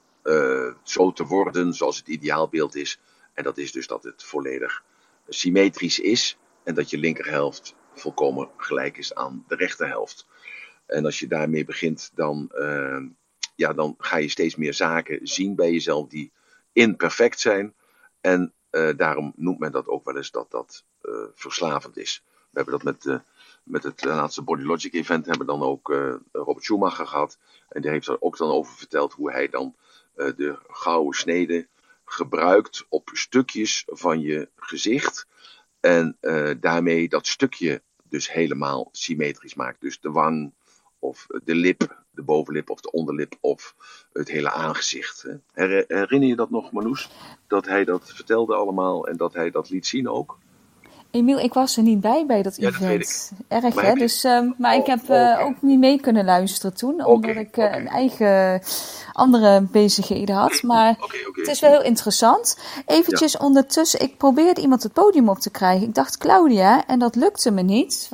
zo te worden zoals het ideaalbeeld is. En dat is dus dat het volledig symmetrisch is. En dat je linkerhelft volkomen gelijk is aan de rechterhelft. En als je daarmee begint, dan, ja, dan ga je steeds meer zaken zien bij jezelf die imperfect zijn. En uh, daarom noemt men dat ook wel eens dat dat uh, verslavend is. We hebben dat met, met het laatste Body Logic event, hebben dan ook Robert Schumacher gehad. En die heeft er ook dan over verteld hoe hij dan de gouden snede gebruikt op stukjes van je gezicht. En daarmee dat stukje dus helemaal symmetrisch maakt. Dus de wang, of de lip, de bovenlip of de onderlip of het hele aangezicht. Herinner je dat nog, Manouche? Dat hij dat vertelde allemaal en dat hij dat liet zien ook? Emiel, ik was er niet bij bij dat event. Erg, hè? Dus, uh, maar ik oh, heb uh, ook niet mee kunnen luisteren toen, omdat okay, ik uh, okay. een eigen andere bezigheden had. Maar het is wel heel interessant. Eventjes ja. ondertussen, ik probeerde iemand het podium op te krijgen. Ik dacht Claudia, en dat lukte me niet.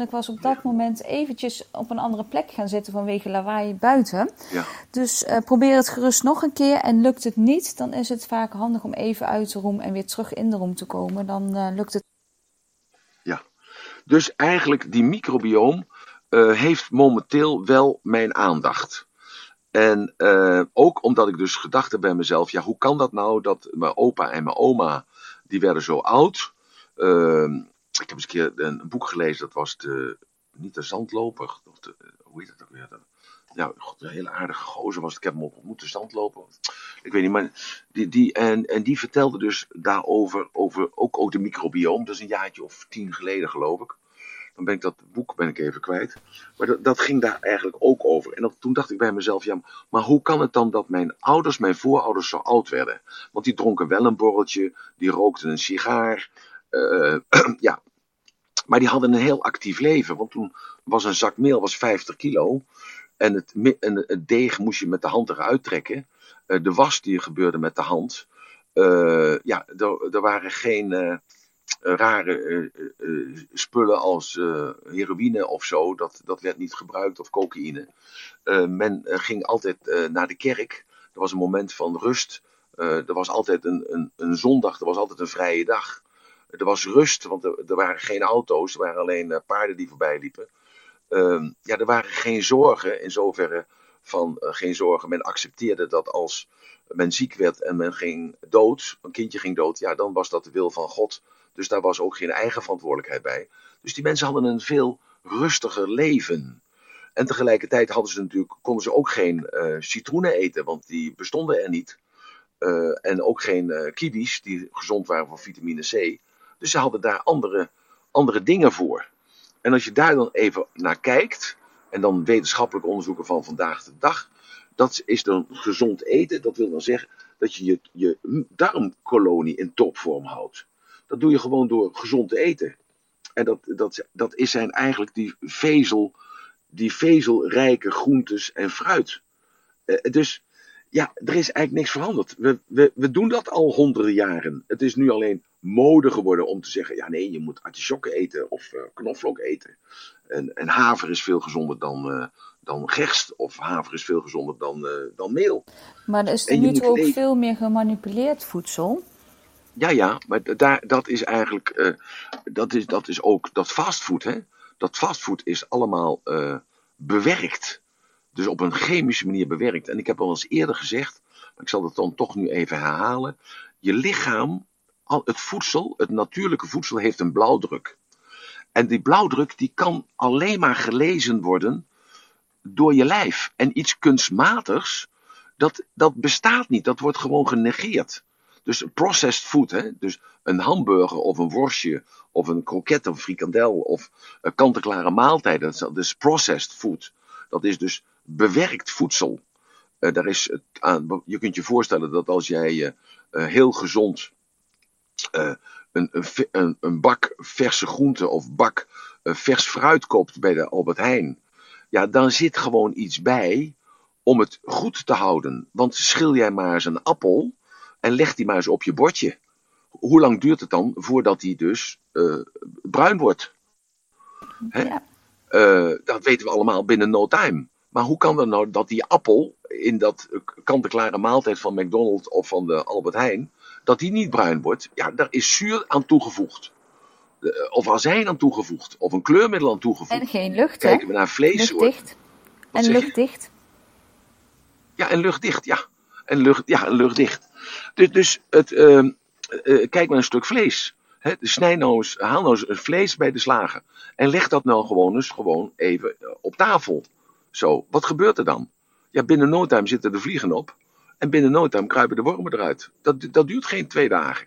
Ik was op dat moment eventjes op een andere plek gaan zitten vanwege lawaai buiten. Ja. Dus uh, probeer het gerust nog een keer. En lukt het niet, dan is het vaak handig om even uit de room en weer terug in de room te komen. Dan uh, lukt het. Ja, dus eigenlijk die microbioom uh, heeft momenteel wel mijn aandacht. En ook omdat ik dus gedacht heb bij mezelf, ja, hoe kan dat nou dat mijn opa en mijn oma, die werden zo oud. Ehm, ik heb eens een keer een, boek gelezen, dat was de, niet de zandloper, of de, hoe heet dat ook weer? ja, een hele aardige gozer was. Ik heb hem ontmoet, de zandloper. Ik weet niet, maar die, die, en, en die vertelde dus daarover, over, ook over de microbioom. Dat is een jaartje of tien geleden, geloof ik. Dan ben ik dat boek ben ik even kwijt. Maar dat, dat ging daar eigenlijk ook over. En toen dacht ik bij mezelf, ja, maar hoe kan het dan dat mijn ouders, mijn voorouders zo oud werden? Want die dronken wel een borreltje, die rookten een sigaar. Uh, ja, maar die hadden een heel actief leven. Want toen was een zak meel was 50 kilo. En het, en deeg moest je met de hand eruit trekken. Uh, de was die gebeurde met de hand. Uh, ja, er, er, waren geen rare spullen als heroïne of zo. Dat, dat werd niet gebruikt. Of cocaïne. men ging altijd naar de kerk. Er was een moment van rust. er was altijd een, een, een zondag. Er was altijd een vrije dag. Er was rust, want er, waren geen auto's, er waren alleen uh, paarden die voorbij liepen. Uh, ja, er waren geen zorgen, in zoverre van uh, geen zorgen. Men accepteerde dat als men ziek werd en men ging dood, een kindje ging dood, ja, dan was dat de wil van God. Dus daar was ook geen eigen verantwoordelijkheid bij. Dus die mensen hadden een veel rustiger leven. En tegelijkertijd hadden ze natuurlijk, konden ze ook geen uh, citroenen eten, want die bestonden er niet. En ook geen kiwis, die gezond waren voor vitamine C. Dus ze hadden daar andere, andere dingen voor. En als je daar dan even naar kijkt, en dan wetenschappelijk onderzoeken van vandaag de dag, dat is dan gezond eten. Dat wil dan zeggen dat je je, je darmkolonie in topvorm houdt. Dat doe je gewoon door gezond te eten. En dat, dat, dat is zijn eigenlijk die vezel, die vezelrijke groentes en fruit. Uh, dus ja, er is eigenlijk niks veranderd. We, we, we doen dat al honderden jaren. Het is nu alleen mode geworden om te zeggen: ja, nee, je moet artisjokken eten of uh, knoflook eten. En, en, haver is veel gezonder dan, uh, dan gerst, of haver is veel gezonder dan, uh, dan meel. Maar er is nu ook veel meer gemanipuleerd voedsel. Ja, ja, maar daar, dat is eigenlijk, dat, is, dat is ook, dat fastfood, hè. Dat fastfood is allemaal bewerkt. Dus op een chemische manier bewerkt. En ik heb al eens eerder gezegd, maar ik zal dat dan toch nu even herhalen. Je lichaam, het voedsel, het natuurlijke voedsel, heeft een blauwdruk. En die blauwdruk die kan alleen maar gelezen worden door je lijf. En iets kunstmatigs, dat, dat bestaat niet. Dat wordt gewoon genegeerd. Dus processed food, hè? dus een hamburger of een worstje of een kroket of frikandel of kant-en-klare maaltijd, dat is processed food. Dat is dus bewerkt voedsel. Uh, daar is het aan, je kunt je voorstellen dat als jij uh, uh, heel gezond een, een, een, bak verse groenten of bak vers fruit koopt bij de Albert Heijn, ja, dan zit gewoon iets bij om het goed te houden. Want schil jij maar eens een appel en leg die maar eens op je bordje. Hoe lang duurt het dan voordat die dus bruin wordt? Ja. dat weten we allemaal binnen no time. Maar hoe kan het nou dat die appel in dat kant-en-klare maaltijd van McDonald's of van de Albert Heijn, dat die niet bruin wordt? Ja, daar is zuur aan toegevoegd. Of azijn aan toegevoegd. Of een kleurmiddel aan toegevoegd. En geen lucht, Kijken hè? we naar vlees. Luchtdicht. En luchtdicht. Ja, en luchtdicht, ja. En, lucht, ja, en luchtdicht. Dus, dus het, uh, uh, kijk maar een stuk vlees. He, snij nou eens, haal nou eens vlees bij de slager. En leg dat nou gewoon eens gewoon even op tafel. Zo, wat gebeurt er dan? Ja, binnen no time zitten de vliegen op. En binnen no time kruipen de wormen eruit. Dat, dat duurt geen twee dagen.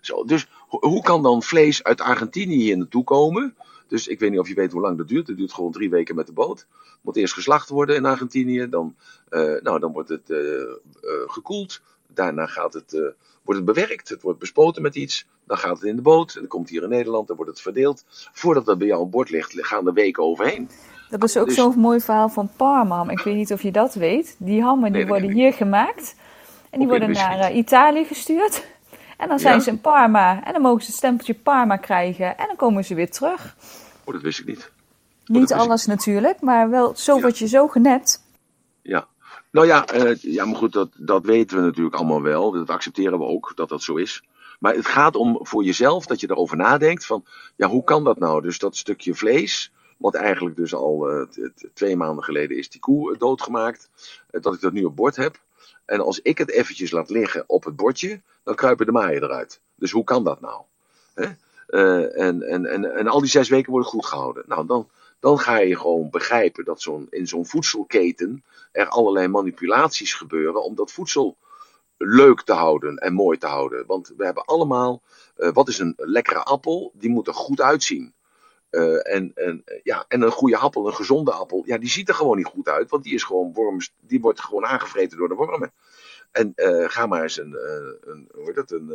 Zo, dus hoe kan dan vlees uit Argentinië hier naartoe komen? Dus ik weet niet of je weet hoe lang dat duurt. Het duurt gewoon drie weken met de boot. Moet eerst geslacht worden in Argentinië. Dan, uh, nou, dan wordt het uh, uh, gekoeld. Daarna gaat het, wordt het bewerkt. Het wordt bespoten met iets. Dan gaat het in de boot. En dan komt hier in Nederland. Dan wordt het verdeeld. Voordat dat bij jou aan boord ligt, gaan er weken overheen. Dat is ook dus, zo'n mooi verhaal van Parma. Ik weet niet of je dat weet. Die hammen die nee, worden hier gemaakt. En die worden naar uh, Italië gestuurd. En dan zijn ja? ze in Parma. En dan mogen ze het stempeltje Parma krijgen. En dan komen ze weer terug. Oh, dat wist ik niet. Oh, niet alles natuurlijk, maar wel zo ja. word je zo genet. Ja. Nou ja, uh, ja maar goed, dat, dat weten we natuurlijk allemaal wel. Dat accepteren we ook, dat dat zo is. Maar het gaat om voor jezelf dat je erover nadenkt van, ja, hoe kan dat nou? Dus dat stukje vlees, wat eigenlijk dus al uh, twee maanden geleden is die koe doodgemaakt. Uh, dat ik dat nu op bord heb. En als ik het eventjes laat liggen op het bordje, dan kruipen de maaien eruit. Dus hoe kan dat nou? En, en, en, en al die zes weken worden goed gehouden. Nou, dan, dan ga je gewoon begrijpen dat zo'n, in zo'n voedselketen er allerlei manipulaties gebeuren om dat voedsel leuk te houden en mooi te houden. Want we hebben allemaal, wat is een lekkere appel? Die moet er goed uitzien. Uh, en, en, ja, en een goede appel, een gezonde appel, ja, die ziet er gewoon niet goed uit, want die is gewoon worms, die wordt gewoon aangevreten door de wormen. En uh, ga maar eens een, een hoe heet dat, een,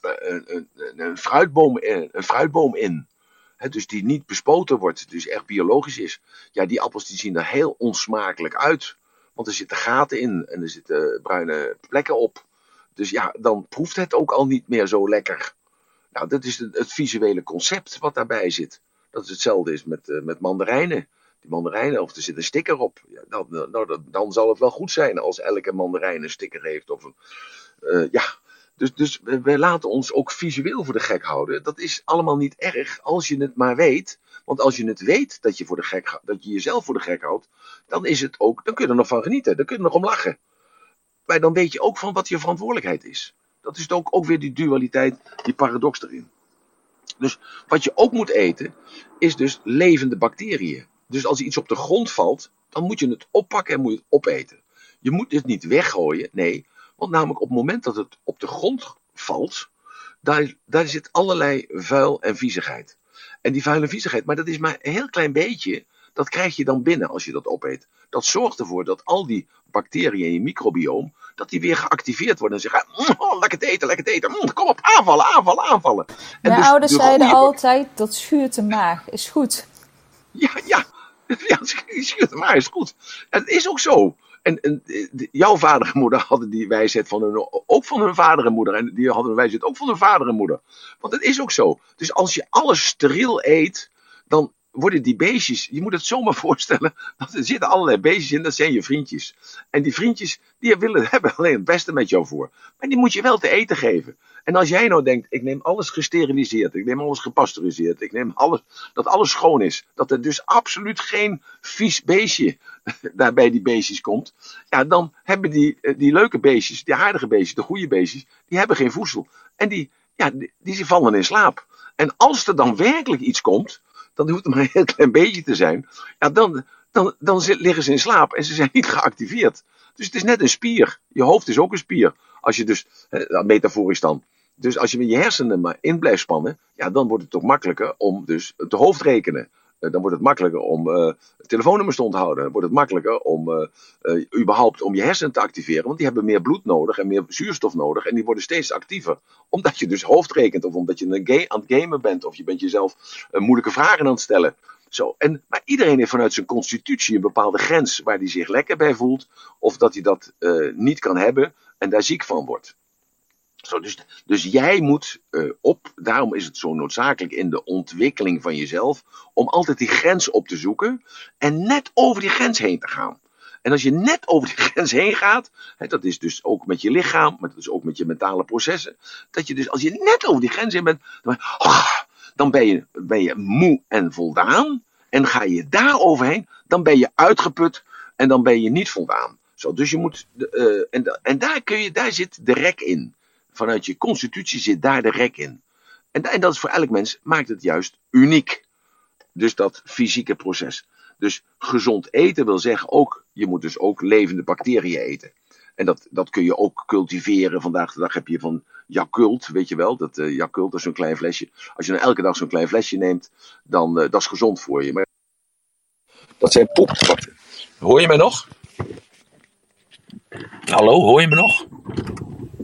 een, een, fruitboom in, een fruitboom in. Dus die niet bespoten wordt, dus echt biologisch is. Ja, die appels die zien er heel onsmakelijk uit. Want er zitten gaten in en er zitten bruine plekken op. Dus ja, dan proeft het ook al niet meer zo lekker. Nou, dat is het, visuele concept wat daarbij zit. Dat is hetzelfde is met, uh, met mandarijnen. Die mandarijnen, of er zit een sticker op. Ja, dan, nou, dan, zal het wel goed zijn als elke mandarijn een sticker heeft. Of een, uh, ja, dus, dus we, we, laten ons ook visueel voor de gek houden. Dat is allemaal niet erg als je het maar weet. Want als je het weet dat je, voor de gek, dat je jezelf voor de gek houdt, dan is het ook, dan kun je er nog van genieten. Dan kun je er nog om lachen. Maar dan weet je ook van wat je verantwoordelijkheid is. Dat is ook, ook weer die dualiteit, die paradox erin. Dus wat je ook moet eten, is dus levende bacteriën. Dus als iets op de grond valt, dan moet je het oppakken en moet je het opeten. Je moet het niet weggooien, nee. Want namelijk op het moment dat het op de grond valt, daar, daar zit allerlei vuil en viezigheid. En die vuil en viezigheid, maar dat is maar een heel klein beetje, dat krijg je dan binnen als je dat opeet. Dat zorgt ervoor dat al die bacteriën in je microbioom, dat die weer geactiveerd worden en zeggen, mm, oh, lekker te eten, lekker te eten, mm, kom op, aanvallen, aanvallen, aanvallen. En Mijn dus ouders zeiden altijd, dat schuurt de maag, is goed. Ja, ja, ja, schuurt de maag is goed. En het is ook zo. En, en jouw vader en moeder hadden die wijsheid van hun, ook van hun vader en moeder. En die hadden een wijsheid ook van hun vader en moeder. Want het is ook zo. Dus als je alles steriel eet, dan worden die beestjes, je moet het zomaar voorstellen, dat er zitten allerlei beestjes in, dat zijn je vriendjes. En die vriendjes, die willen, hebben alleen het beste met jou voor. Maar die moet je wel te eten geven. En als jij nou denkt, ik neem alles gesteriliseerd, ik neem alles gepasteuriseerd, ik neem alles, dat alles schoon is, dat er dus absoluut geen vies beestje daar bij die beestjes komt, ja, dan hebben die, eh, die leuke beestjes, die aardige beestjes, de goede beestjes, die hebben geen voedsel. En die, ja, die, die vallen in slaap. En als er dan werkelijk iets komt, dan hoeft het maar een heel klein beetje te zijn, ja, dan, dan, dan liggen ze in slaap en ze zijn niet geactiveerd. Dus het is net een spier. Je hoofd is ook een spier. Als je dus, metaforisch dan, dus als je met je hersenen maar in blijft spannen, ja, dan wordt het toch makkelijker om dus te hoofdrekenen. Uh, dan wordt het makkelijker om uh, telefoonnummers te onthouden. Dan wordt het makkelijker om uh, überhaupt om je hersenen te activeren. Want die hebben meer bloed nodig en meer zuurstof nodig. En die worden steeds actiever. Omdat je dus hoofdrekent of omdat je een aan het gamen bent. Of je bent jezelf moeilijke vragen aan het stellen. Zo, en, maar iedereen heeft vanuit zijn constitutie een bepaalde grens waar hij zich lekker bij voelt. Of dat hij dat niet kan hebben en daar ziek van wordt. Zo, dus, dus jij moet uh, op, daarom is het zo noodzakelijk in de ontwikkeling van jezelf, om altijd die grens op te zoeken en net over die grens heen te gaan. En als je net over die grens heen gaat, hè, dat is dus ook met je lichaam, maar dat is ook met je mentale processen, dat je dus als je net over die grens heen bent, dan, oh, ben, je, ben je moe en voldaan. En ga je daar overheen, dan ben je uitgeput en dan ben je niet voldaan. Zo, dus je moet, uh, en, en daar, kun je, daar zit de rek in vanuit je constitutie zit daar de rek in. En, en dat is voor elk mens, maakt het juist uniek. Dus dat fysieke proces. Dus gezond eten wil zeggen ook, je moet dus ook levende bacteriën eten. En dat, dat kun je ook cultiveren. Vandaag de dag heb je van Yakult, weet je wel. Dat uh, Yakult is zo'n klein flesje. Als je nou elke dag zo'n klein flesje neemt, dan uh, dat is gezond voor je. Maar dat zijn poepvatten. Hoor je mij nog? Hallo, hoor je me nog?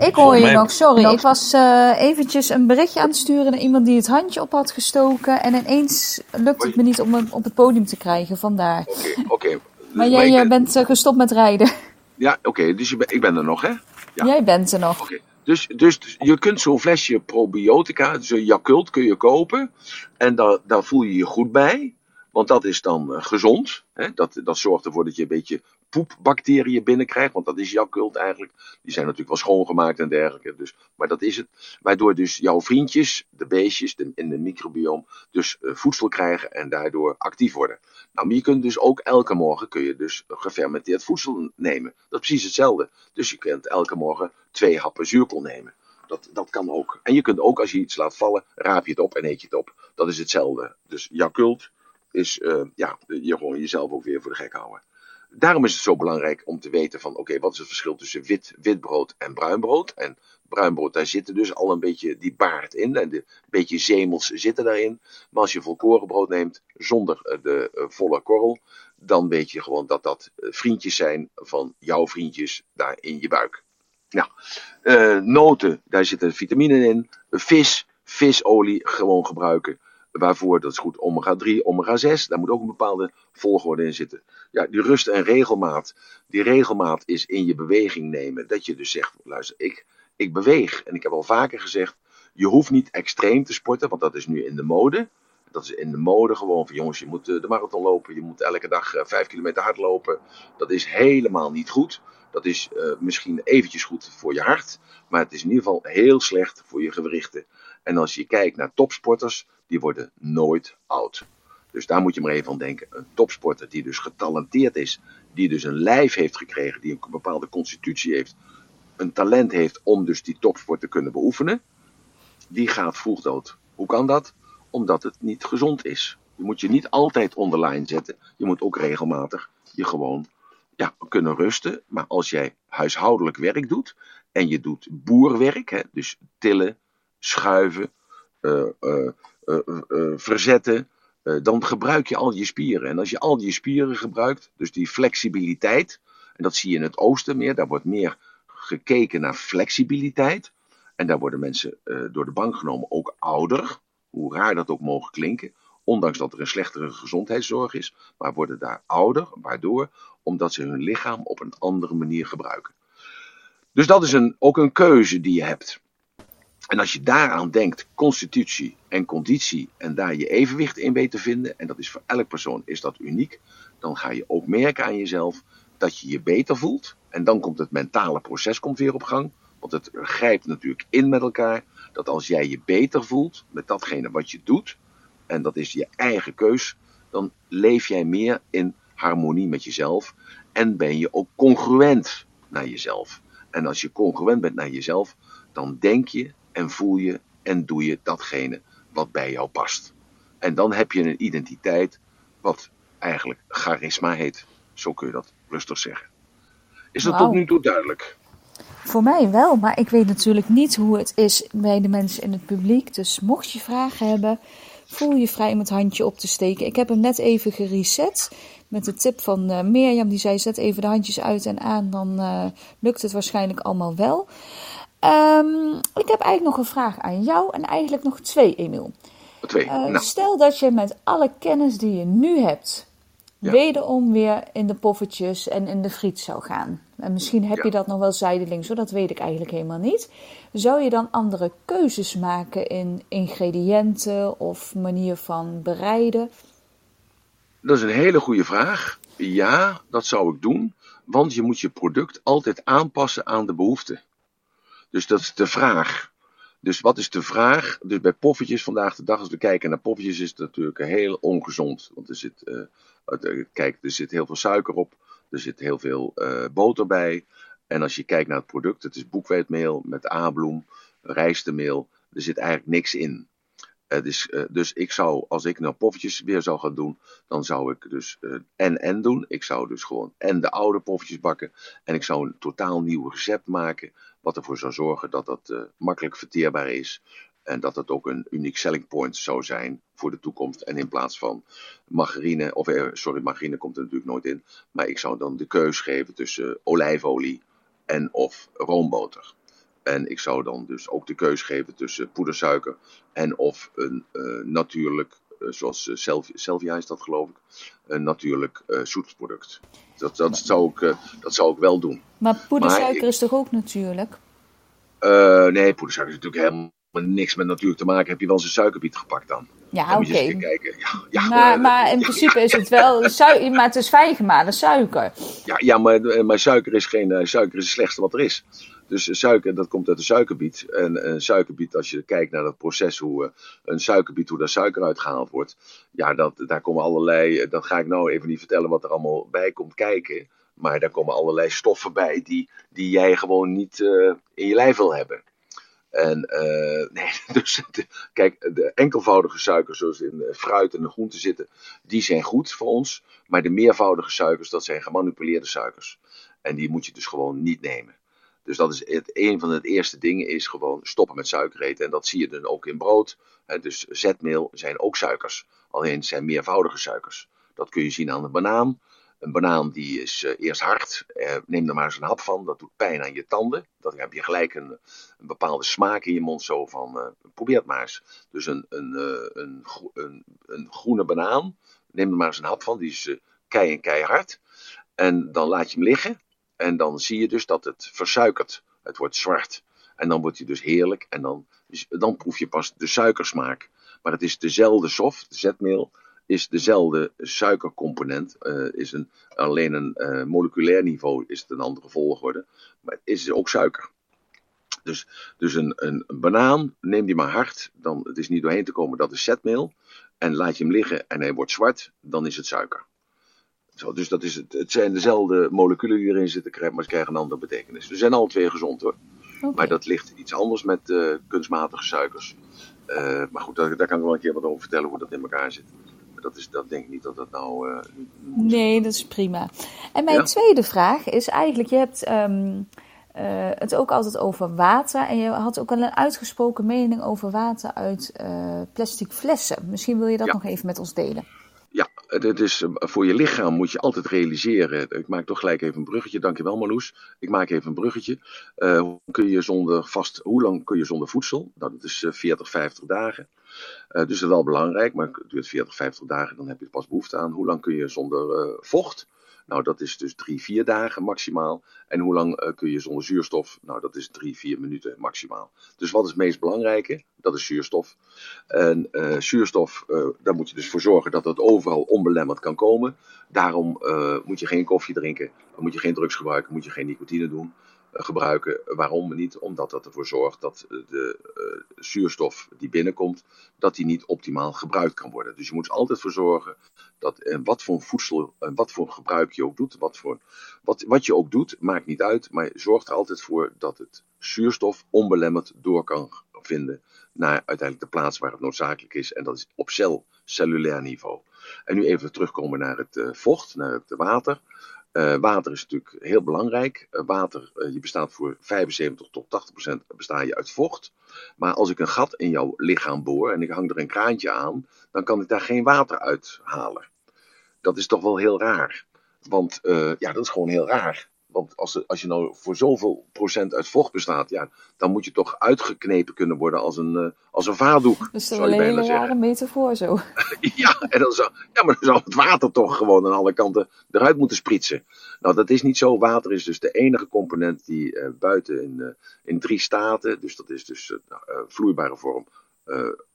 Ik hoor je nog, sorry. Ik was uh, eventjes een berichtje aan het sturen naar iemand die het handje op had gestoken. En ineens lukt het me niet om hem op het podium te krijgen, vandaar. Oké, oké. Maar jij ben... bent uh, gestopt met rijden. Ja, oké. dus je ben, ik ben er nog, hè? Ja. Jij bent er nog. Oké. Dus, dus je kunt zo'n flesje probiotica, zo'n Yakult kun je kopen. En daar, daar voel je je goed bij. Want dat is dan uh, gezond. Hè? Dat, dat zorgt ervoor dat je een beetje poepbacteriën binnenkrijgt. Want dat is jouw kult eigenlijk. Die zijn natuurlijk wel schoongemaakt en dergelijke. Dus, maar dat is het. Waardoor dus jouw vriendjes, de beestjes in de microbiome, dus uh, voedsel krijgen en daardoor actief worden. Nou, maar je kunt dus ook elke morgen kun je dus gefermenteerd voedsel nemen. Dat is precies hetzelfde. Dus je kunt elke morgen twee happen zuurkool nemen. Dat, dat kan ook. En je kunt ook, als je iets laat vallen, raap je het op en eet je het op. Dat is hetzelfde. Dus Yakult is uh, ja, je gewoon jezelf ook weer voor de gek houden daarom is het zo belangrijk om te weten van oké, wat is het verschil tussen wit, wit brood en bruin brood? En bruin brood, daar zitten dus al een beetje die baard in en een beetje zemels zitten daarin. Maar als je volkorenbrood neemt zonder eh, de uh, volle korrel, dan weet je gewoon dat dat eh, vriendjes zijn van jouw vriendjes daar in je buik. Nou, noten, daar zitten vitamine in. Vis, visolie gewoon gebruiken. Waarvoor, dat is goed, omega 3, omega 6. Daar moet ook een bepaalde volgorde in zitten. Ja, die rust en regelmaat. Die regelmaat is in je beweging nemen. Dat je dus zegt, luister, ik, ik beweeg. En ik heb al vaker gezegd, je hoeft niet extreem te sporten, want dat is nu in de mode. Dat is in de mode gewoon van jongens, je moet eh, de marathon lopen, je moet elke dag eh, vijf kilometer hardlopen. Dat is helemaal niet goed. Dat is uh, misschien eventjes goed voor je hart, maar het is in ieder geval heel slecht voor je gewrichten. En als je kijkt naar topsporters, die worden nooit oud. Dus daar moet je maar even aan denken. Een topsporter die dus getalenteerd is, die dus een lijf heeft gekregen, die een bepaalde constitutie heeft, een talent heeft om dus die topsport te kunnen beoefenen, die gaat vroeg dood. Hoe kan dat? Omdat het niet gezond is. Je moet je niet altijd onderlijn zetten. Je moet ook regelmatig je gewoon ja, kunnen rusten. Maar als jij huishoudelijk werk doet en je doet boerwerk, hè, dus tillen, schuiven, uh, uh, uh, verzetten, dan gebruik je al je spieren. En als je al je spieren gebruikt, dus die flexibiliteit, en dat zie je in het oosten meer, daar wordt meer gekeken naar flexibiliteit. En daar worden mensen door de bank genomen ook ouder, hoe raar dat ook mogen klinken, ondanks dat er een slechtere gezondheidszorg is, maar worden daar ouder, waardoor, omdat ze hun lichaam op een andere manier gebruiken. Dus dat is een, ook een keuze die je hebt. En als je daaraan denkt, constitutie en conditie, en daar je evenwicht in weet te vinden, en dat is voor elk persoon is dat uniek, dan ga je ook merken aan jezelf dat je je beter voelt. En dan komt het mentale proces komt weer op gang. Want het grijpt natuurlijk in met elkaar. Dat als jij je beter voelt met datgene wat je doet, en dat is je eigen keus, dan leef jij meer in harmonie met jezelf. En ben je ook congruent naar jezelf. En als je congruent bent naar jezelf, dan denk je en voel je en doe je datgene wat bij jou past. En dan heb je een identiteit wat eigenlijk charisma heet. Zo kun je dat rustig zeggen. Is dat tot nu toe duidelijk? Voor mij wel, maar ik weet natuurlijk niet hoe het is bij de mensen in het publiek. Dus mocht je vragen hebben, voel je vrij om het handje op te steken. Ik heb hem net even gereset met de tip van uh, Mirjam. Die zei: zet even de handjes uit en aan, dan uh, lukt het waarschijnlijk allemaal wel. Um, ik heb eigenlijk nog een vraag aan jou en eigenlijk nog twee, Emiel. Twee. Uh, nou. Stel dat je met alle kennis die je nu hebt, ja. wederom weer in de poffertjes en in de friet zou gaan. En misschien heb ja. je dat nog wel zijdelings, zo dat weet ik eigenlijk helemaal niet. Zou je dan andere keuzes maken in ingrediënten of manier van bereiden? Dat is een hele goede vraag. Ja, dat zou ik doen, want je moet je product altijd aanpassen aan de behoeften. Dus dat is de vraag. Dus wat is de vraag? Dus bij poffertjes vandaag de dag, als we kijken naar poffertjes, is het natuurlijk heel ongezond. Want er zit, uh, kijk, er zit heel veel suiker op, er zit heel veel uh, boter bij. En als je kijkt naar het product, het is boekweetmeel met A-bloem, rijstemeel, er zit eigenlijk niks in. Uh, dus, ik zou, als ik nou poffertjes weer zou gaan doen, dan zou ik dus uh, en en doen. Ik zou dus gewoon en de oude poffertjes bakken. En ik zou een totaal nieuw recept maken. Wat ervoor zou zorgen dat dat makkelijk verteerbaar is. En dat het ook een uniek selling point zou zijn voor de toekomst. En in plaats van margarine, of sorry, margarine komt er natuurlijk nooit in. Maar ik zou dan de keus geven tussen olijfolie en of roomboter. En ik zou dan dus ook de keus geven tussen poedersuiker en of een uh, natuurlijk, uh, zoals uh, Selvia is dat geloof ik, een natuurlijk zoetproduct. Dat, dat, zou ik, dat zou ik wel doen. Maar poedersuiker maar, is toch ook natuurlijk? nee, poedersuiker is natuurlijk helemaal niks met natuurlijk te maken. Heb je wel eens een suikerbiet gepakt dan? Ja, oké. Okay. Ja, ja, maar, maar in principe is het wel, suiker, maar het is fijngemalen suiker. Ja, ja maar, maar suiker is geen, suiker is het slechtste wat er is. Dus suiker, dat komt uit de suikerbiet. En een suikerbiet, als je kijkt naar dat proces, hoe een suikerbiet, hoe daar suiker uitgehaald wordt. Ja, dat, daar komen allerlei, dat ga ik nou even niet vertellen wat er allemaal bij komt kijken. Maar daar komen allerlei stoffen bij die, die jij gewoon niet uh, in je lijf wil hebben. En uh, nee, dus de, kijk, de enkelvoudige suikers zoals in fruit en groenten zitten, die zijn goed voor ons. Maar de meervoudige suikers, dat zijn gemanipuleerde suikers. En die moet je dus gewoon niet nemen. Dus dat is het, een van de eerste dingen is gewoon stoppen met suiker eten. En dat zie je dan ook in brood. Hè, dus zetmeel zijn ook suikers. Alleen zijn meervoudige suikers. Dat kun je zien aan een banaan. Een banaan die is uh, eerst hard. Uh, neem er maar eens een hap van. Dat doet pijn aan je tanden. Dan heb je gelijk een, een bepaalde smaak in je mond. Zo van, uh, probeer het maar eens. Dus een, een, een, een, groene banaan. Neem er maar eens een hap van. Die is kei en keihard. En dan laat je hem liggen. En dan zie je dus dat het versuikert. Het wordt zwart. En dan wordt hij dus heerlijk. En dan, dan proef je pas de suikersmaak. Maar het is dezelfde soft, de zetmeel, is dezelfde suikercomponent. Uh, is een, alleen een uh, moleculair niveau is het een andere volgorde. Maar het is ook suiker. Dus, dus een, een, een, banaan, neem die maar hard. Dan, het is niet doorheen te komen, dat is zetmeel. En laat je hem liggen en hij wordt zwart, dan is het suiker. Zo, dus dat is het, het zijn dezelfde moleculen die erin zitten, maar ze krijgen een andere betekenis. Ze zijn alle twee gezond hoor. Okay. Maar dat ligt iets anders met uh, kunstmatige suikers. Uh, maar goed, daar, daar, kan ik wel een keer wat over vertellen hoe dat in elkaar zit. Dat, is, dat denk ik niet dat dat nou. Uh, nee, dat is prima. En mijn ja? tweede vraag is eigenlijk: je hebt um, het ook altijd over water. En je had ook al een uitgesproken mening over water uit plastic flessen. Misschien wil je dat ja. nog even met ons delen. Ja, het is, voor je lichaam moet je altijd realiseren. Ik maak toch gelijk even een bruggetje. Dankjewel Marloes. Ik maak even een bruggetje. Uh, hoe, kun je zonder vast, hoe lang kun je zonder voedsel? Nou, dat is 40, 50 dagen. Dus dat is wel belangrijk, maar het duurt 40, 50 dagen. Dan heb je pas behoefte aan. Hoe lang kun je zonder vocht? Nou, dat is dus drie, vier dagen maximaal. En hoe lang eh, kun je zonder zuurstof? Nou, dat is drie, vier minuten maximaal. Dus wat is het meest belangrijke? Dat is zuurstof. En uh, zuurstof, uh, daar moet je dus voor zorgen dat het overal onbelemmerd kan komen. Daarom moet je geen koffie drinken, moet je geen drugs gebruiken, moet je geen nicotine doen gebruiken. Waarom niet? Omdat dat ervoor zorgt dat de uh, zuurstof die binnenkomt, dat die niet optimaal gebruikt kan worden. Dus je moet er altijd voor zorgen dat en wat voor voedsel en wat voor gebruik je ook doet, wat, voor, wat, wat je ook doet, maakt niet uit, maar zorg er altijd voor dat het zuurstof onbelemmerd door kan vinden naar uiteindelijk de plaats waar het noodzakelijk is. En dat is op cel, cellulair niveau. En nu even terugkomen naar het vocht, naar het water. Uh, water is natuurlijk heel belangrijk. Uh, water, uh, je bestaat voor 75 tot 80 procent besta je uit vocht. Maar als ik een gat in jouw lichaam boor en ik hang er een kraantje aan, dan kan ik daar geen water uit halen. Dat is toch wel heel raar. Want ja, dat is gewoon heel raar. Want als, als je nou voor zoveel procent uit vocht bestaat, ja, dan moet je toch uitgeknepen kunnen worden als een, uh, als een vaardoek. Dus dat is een hele rare metafoor zo. ja, en dan zou, ja, maar dan zou het water toch gewoon aan alle kanten eruit moeten spritsen. Nou, dat is niet zo. Water is dus de enige component die uh, buiten in, uh, in drie staten, dus dat is dus vloeibare vorm,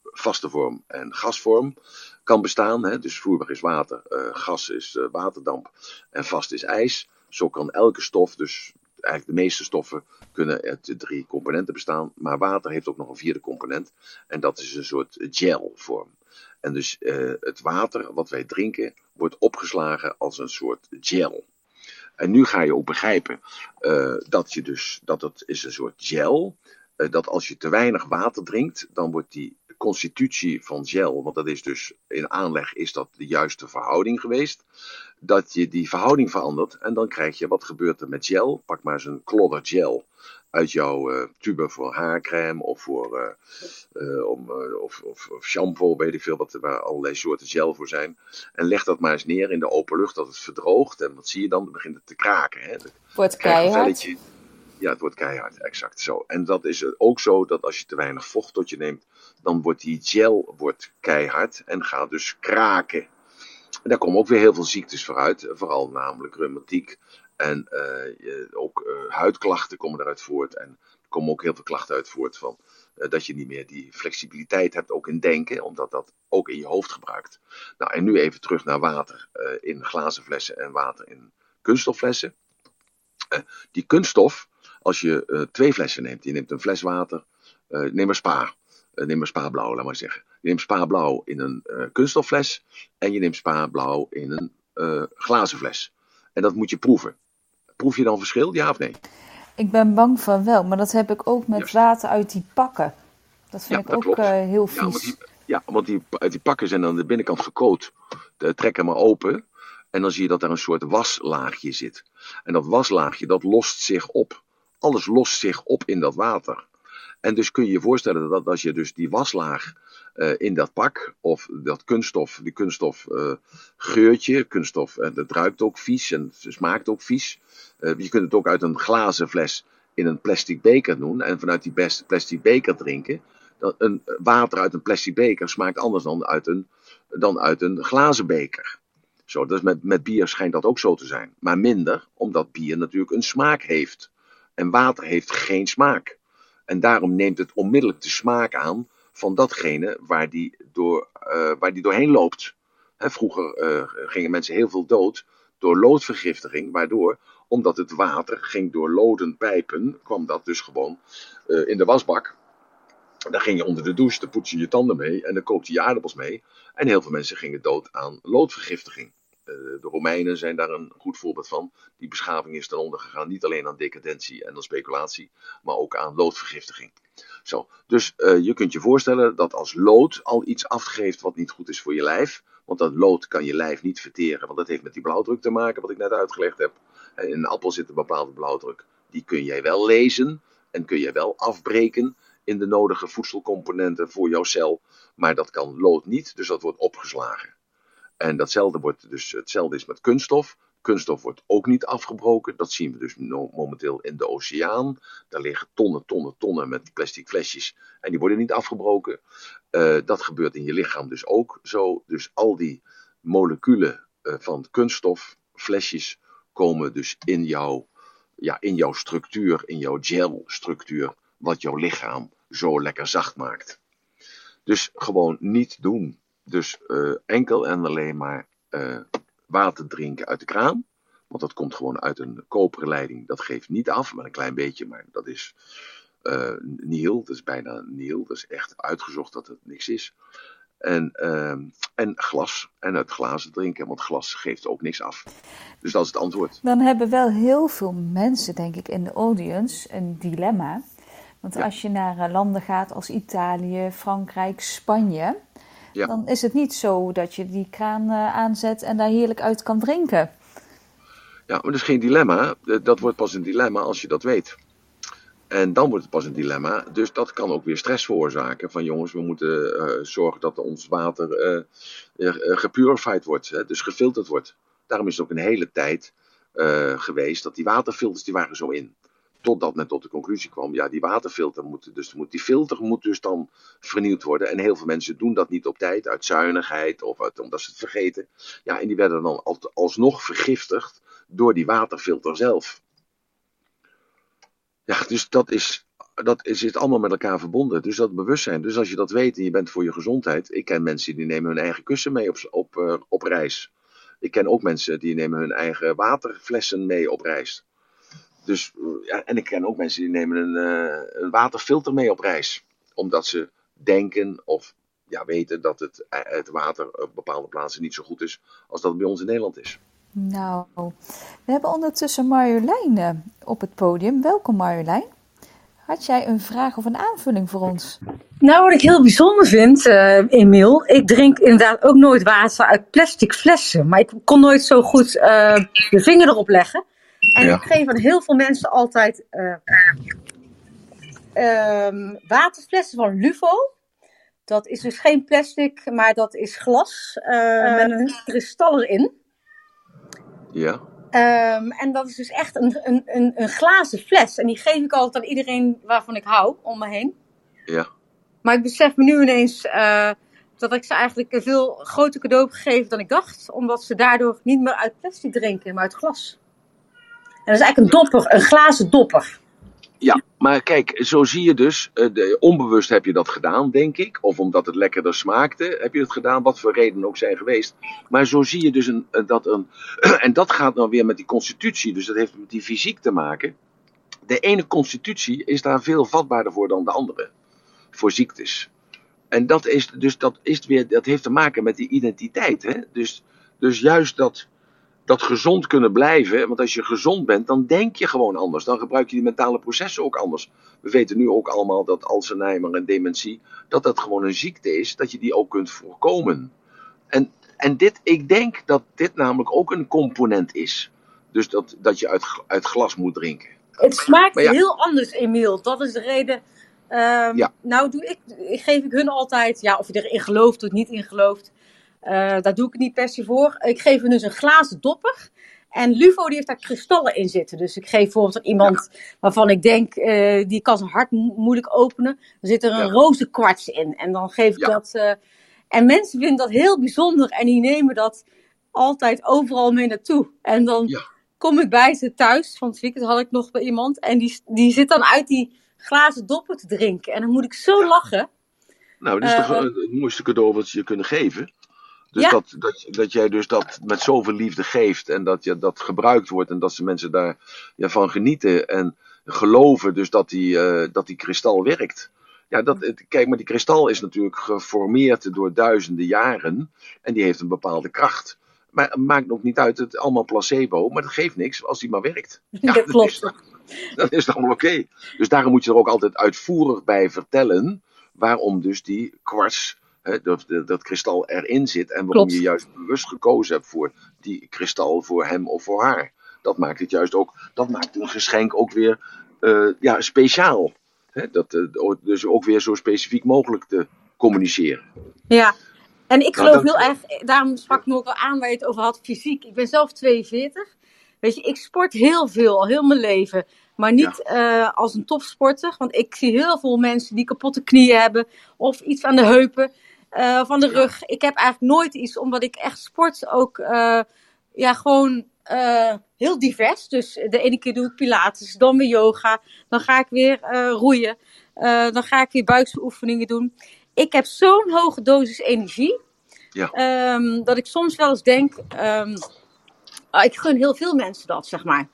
vaste vorm en gasvorm, kan bestaan. Hè? Dus vloeibaar is water, gas is waterdamp en vast is ijs. Zo kan elke stof, dus eigenlijk de meeste stoffen, kunnen uit drie componenten bestaan. Maar water heeft ook nog een vierde component. En dat is een soort gelvorm. En dus uh, het water wat wij drinken wordt opgeslagen als een soort gel. En nu ga je ook begrijpen uh, dat, je dus, dat het is een soort gel. Uh, dat als je te weinig water drinkt, dan wordt die constitutie van gel, want dat is dus in aanleg is dat de juiste verhouding geweest, dat je die verhouding verandert en dan krijg je wat gebeurt er met gel. Pak maar eens een klodder gel uit jouw uh, tube voor haarcrème of voor uh, uh, om, of, of, of, shampoo, weet ik veel, wat, waar allerlei soorten gel voor zijn. En leg dat maar eens neer in de open lucht dat het verdroogt. En wat zie je dan? Dan begint het te kraken. Hè? Wordt keihard. Ja, het wordt keihard, exact zo. En dat is ook zo dat als je te weinig vocht tot je neemt, dan wordt die gel wordt keihard en gaat dus kraken. En daar komen ook weer heel veel ziektes vooruit, vooral namelijk reumatiek. En uh, ook uh, huidklachten komen eruit voort. En er komen ook heel veel klachten uit voort van uh, dat je niet meer die flexibiliteit hebt, ook in denken, omdat dat ook in je hoofd gebruikt. Nou, en nu even terug naar water in glazen flessen en water in kunststofflessen. die kunststof, als je twee flessen neemt, je neemt een fles water, neem maar spa, neem maar spa blauw, laat maar zeggen. Je neemt spa blauw in een kunststoffles en je neemt spa blauw in een glazen fles. En dat moet je proeven. Proef je dan verschil, ja of nee? Ik ben bang van wel, maar dat heb ik ook met Juist. water uit die pakken. Dat vind ja, ik dat ook uh, heel vies. Ja, want, die, ja, want die, uit die pakken zijn aan de binnenkant gekoot. De, trek hem maar open. En dan zie je dat er een soort waslaagje zit. En dat waslaagje, dat lost zich op. Alles lost zich op in dat water. En dus kun je je voorstellen dat als je dus die waslaag uh, in dat pak, of dat kunststof, die kunststof uh, geurtje, kunststof, en dat ruikt ook vies en smaakt ook vies. Je kunt het ook uit een glazen fles in een plastic beker doen en vanuit die plastic beker drinken. Dan, een water uit een plastic beker smaakt anders dan uit een, dan uit een glazen beker. Zo, dus met, met bier schijnt dat ook zo te zijn. Maar minder, omdat bier natuurlijk een smaak heeft. En water heeft geen smaak. En daarom neemt het onmiddellijk de smaak aan van datgene waar die, door, uh, waar die doorheen loopt. Hè, vroeger uh, gingen mensen heel veel dood door loodvergiftiging, waardoor, omdat het water ging door loden pijpen, kwam dat dus gewoon uh, in de wasbak. Dan ging je onder de douche, dan poets je je tanden mee en dan kookte je aardappels mee. En heel veel mensen gingen dood aan loodvergiftiging. De Romeinen zijn daar een goed voorbeeld van. Die beschaving is ten onder gegaan niet alleen aan decadentie en aan speculatie, maar ook aan loodvergiftiging. Zo. Dus uh, je kunt je voorstellen dat als lood al iets afgeeft wat niet goed is voor je lijf. Want dat lood kan je lijf niet verteren, want dat heeft met die blauwdruk te maken, wat ik net uitgelegd heb. In een appel zit een bepaalde blauwdruk. Die kun jij wel lezen en kun je wel afbreken in de nodige voedselcomponenten voor jouw cel. Maar dat kan lood niet, dus dat wordt opgeslagen. En datzelfde wordt dus hetzelfde is met kunststof. Kunststof wordt ook niet afgebroken. Dat zien we dus momenteel in de oceaan. Daar liggen tonnen, tonnen, tonnen met plastic flesjes. En die worden niet afgebroken. Uh, dat gebeurt in je lichaam dus ook zo. Dus al die moleculen uh, van kunststof, flesjes komen dus in jouw, ja, in jouw structuur, in jouw gelstructuur, wat jouw lichaam zo lekker zacht maakt. Dus gewoon niet doen. Dus uh, enkel en alleen maar uh, water drinken uit de kraan. Want dat komt gewoon uit een koperen leiding. Dat geeft niet af, maar een klein beetje. Maar dat is uh, nihil. Dat is bijna nihil. Dat is echt uitgezocht dat het niks is. En, uh, en glas. En uit glazen drinken, want glas geeft ook niks af. Dus dat is het antwoord. Dan hebben wel heel veel mensen, denk ik, in de audience een dilemma. Want ja. als je naar landen gaat als Italië, Frankrijk, Spanje, ja. dan is het niet zo dat je die kraan uh, aanzet en daar heerlijk uit kan drinken. Ja, maar dat is geen dilemma. Dat wordt pas een dilemma als je dat weet. En dan wordt het pas een dilemma. Dus dat kan ook weer stress veroorzaken. Van jongens, we moeten uh, zorgen dat ons water uh, uh, gepurified wordt. Hè, dus gefilterd wordt. Daarom is het ook een hele tijd geweest dat die waterfilters, die waren zo in. Totdat men tot de conclusie kwam, ja, die waterfilter moet, dus moet, die filter moet dus dan vernieuwd worden. En heel veel mensen doen dat niet op tijd, uit zuinigheid of omdat ze het vergeten. Ja, en die werden dan alsnog vergiftigd door die waterfilter zelf. Ja, dus dat is, dat is, is allemaal met elkaar verbonden. Dus dat bewustzijn. Dus als je dat weet en je bent voor je gezondheid. Ik ken mensen die nemen hun eigen kussen mee op, op, uh, op reis. Ik ken ook mensen die nemen hun eigen waterflessen mee op reis. Dus, ja, en ik ken ook mensen die nemen een, uh, een waterfilter mee op reis. Omdat ze denken of ja, weten dat het, het water op bepaalde plaatsen niet zo goed is als dat het bij ons in Nederland is. Nou, we hebben ondertussen Marjolein op het podium. Welkom Marjolein. Had jij een vraag of een aanvulling voor ons? Nou, wat ik heel bijzonder vind, uh, Emiel, ik drink inderdaad ook nooit water uit plastic flessen. Maar ik kon nooit zo goed uh, de vinger erop leggen. En ja. ik geef aan heel veel mensen altijd uh, waterflessen van Luvo. Dat is dus geen plastic, maar dat is glas met een kristal erin. Ja. Um, en dat is dus echt een, een, een, een, glazen fles. En die geef ik altijd aan iedereen waarvan ik hou, om me heen. Ja. Maar ik besef me nu ineens uh, dat ik ze eigenlijk een veel groter cadeau heb gegeven dan ik dacht. Omdat ze daardoor niet meer uit plastic drinken, maar uit glas. Dat is eigenlijk een dopper, een glazen dopper. Ja, maar kijk, zo zie je dus, de, onbewust heb je dat gedaan, denk ik. Of omdat het lekkerder smaakte, heb je het gedaan, wat voor redenen ook zijn geweest. Maar zo zie je dus een, dat een. en dat gaat dan weer met die constitutie, dus dat heeft met die fysiek te maken. De ene constitutie is daar veel vatbaarder voor dan de andere. Voor ziektes. En dat, is, dus dat, is weer, dat heeft te maken met die identiteit. Hè? Dus, dus juist dat dat gezond kunnen blijven. Want als je gezond bent, dan denk je gewoon anders. Dan gebruik je die mentale processen ook anders. We weten nu ook allemaal dat Alzheimer en dementie, dat dat gewoon een ziekte is, dat je die ook kunt voorkomen. En, en dit, ik denk dat dit namelijk ook een component is. Dus dat, dat je uit, uit glas moet drinken. Het smaakt ja. heel anders, Emiel. Dat is de reden. Um, ja. Nou, doe ik, geef ik hun altijd, ja, of je erin gelooft of niet in gelooft. Uh, daar doe ik niet per se voor. Ik geef hem dus een glazen dopper. En Luvo die heeft daar kristallen in zitten. Dus ik geef bijvoorbeeld iemand ja. waarvan ik denk, uh, die kan zijn hart mo moeilijk openen. Dan zit er een ja. roze kwarts in. En dan geef ik ja. dat. Uh, en mensen vinden dat heel bijzonder. En die nemen dat altijd overal mee naartoe. En dan kom ik bij ze thuis. Van het weekend had ik nog bij iemand. En die, die zit dan uit die glazen dopper te drinken. En dan moet ik zo lachen. Nou, dat is toch het mooiste cadeau wat ze je kunnen geven. Dus ja. dat, dat, dat jij dus dat met zoveel liefde geeft en dat je, dat gebruikt wordt en dat ze mensen daar ja, van genieten en geloven dus dat die, uh, dat die kristal werkt. Ja, dat, kijk, maar die kristal is natuurlijk geformeerd door duizenden jaren en die heeft een bepaalde kracht. Maar het maakt ook niet uit, het is allemaal placebo, maar dat geeft niks als die maar werkt. Ja, dat klopt. Dat is, dat is allemaal oké. Okay. Dus daarom moet je er ook altijd uitvoerig bij vertellen waarom dus die kwarts dat, dat kristal erin zit en waarom Klopt. je juist bewust gekozen hebt voor die kristal, voor hem of voor haar. Dat maakt het juist ook, dat maakt een geschenk ook weer uh, ja, speciaal. He, dat, uh, dus ook weer zo specifiek mogelijk te communiceren. Ja, en ik geloof nou, dat... heel erg, daarom sprak ik me ook al aan waar je het over had, fysiek. Ik ben zelf 42. Weet je, ik sport heel veel, al heel mijn leven. Maar niet ja. uh, als een topsporter. Want ik zie heel veel mensen die kapotte knieën hebben. Of iets aan de heupen. Uh, van de rug. Ik heb eigenlijk nooit iets, omdat ik echt sport ook, uh, ja, gewoon heel divers. Dus de ene keer doe ik pilates, dan weer yoga. Dan ga ik weer roeien. dan ga ik weer buiksoefeningen doen. Ik heb zo'n hoge dosis energie. Ja. Ehm, dat ik soms wel eens denk, um, ik gun heel veel mensen dat, zeg maar.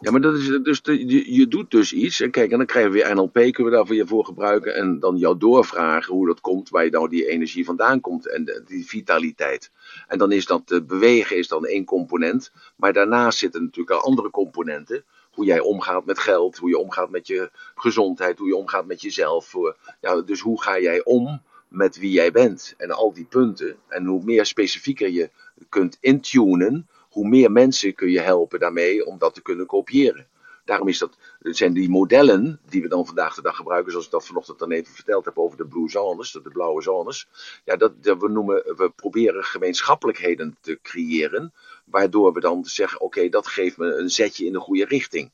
Ja, maar dat is dus je, je doet dus iets. En kijk, en dan krijgen we weer NLP, kunnen we daarvoor je voor gebruiken. En dan jou doorvragen hoe dat komt, waar je nou die energie vandaan komt. En die vitaliteit. En dan is dat uh, bewegen is dan één component. Maar daarnaast zitten natuurlijk al andere componenten. Hoe jij omgaat met geld, hoe je omgaat met je gezondheid, hoe je omgaat met jezelf. Ja, dus hoe ga jij om met wie jij bent? En al die punten. En hoe meer specifieker je kunt intunen hoe meer mensen kun je helpen daarmee om dat te kunnen kopiëren. Daarom is dat, zijn die modellen die we dan vandaag de dag gebruiken, zoals ik dat vanochtend dan even verteld heb over de blue zones, de blauwe zones. Ja, dat, we, noemen, we proberen gemeenschappelijkheden te creëren, waardoor we dan zeggen, oké, dat geeft me een zetje in de goede richting.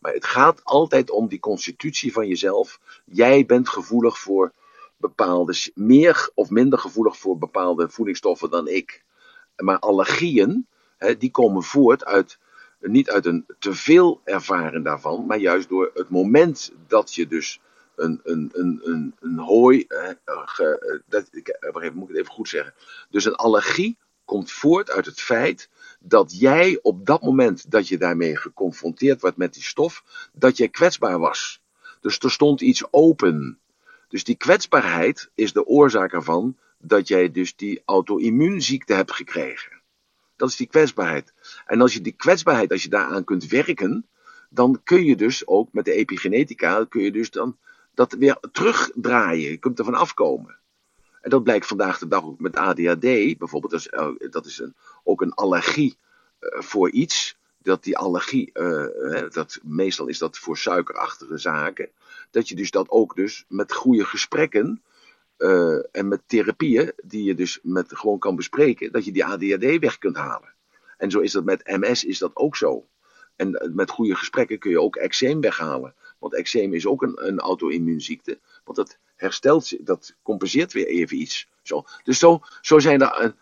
Maar het gaat altijd om die constitutie van jezelf. Jij bent gevoelig voor bepaalde, meer of minder gevoelig voor bepaalde voedingsstoffen dan ik. Maar allergieën, die komen voort uit, niet uit een teveel ervaren daarvan, maar juist door het moment dat je dus een, een, een, een, een hooi, dat, ik, even, moet ik het even goed zeggen, dus een allergie komt voort uit het feit dat jij op dat moment dat je daarmee geconfronteerd wordt met die stof, dat jij kwetsbaar was. Dus er stond iets open. Dus die kwetsbaarheid is de oorzaak ervan dat jij dus die auto-immuunziekte hebt gekregen. Dat is die kwetsbaarheid. En als je die kwetsbaarheid, als je daaraan kunt werken, dan kun je dus ook met de epigenetica, kun je dus dan dat weer terugdraaien. Je kunt ervan afkomen. En dat blijkt vandaag de dag ook met ADHD bijvoorbeeld. Dat is, eh, ook een allergie uh, voor iets. Dat die allergie, uh, dat, meestal is dat voor suikerachtige zaken. Dat je dus dat ook dus met goede gesprekken uh, en met therapieën, die je dus met, gewoon kan bespreken, dat je die ADHD weg kunt halen. En zo is dat met MS is dat ook zo. En eh, met goede gesprekken kun je ook eczeem weghalen. Want eczeem is ook een, een auto-immuunziekte. Want dat herstelt, dat compenseert weer even iets. Zo. Dus zo, zo zijn er een,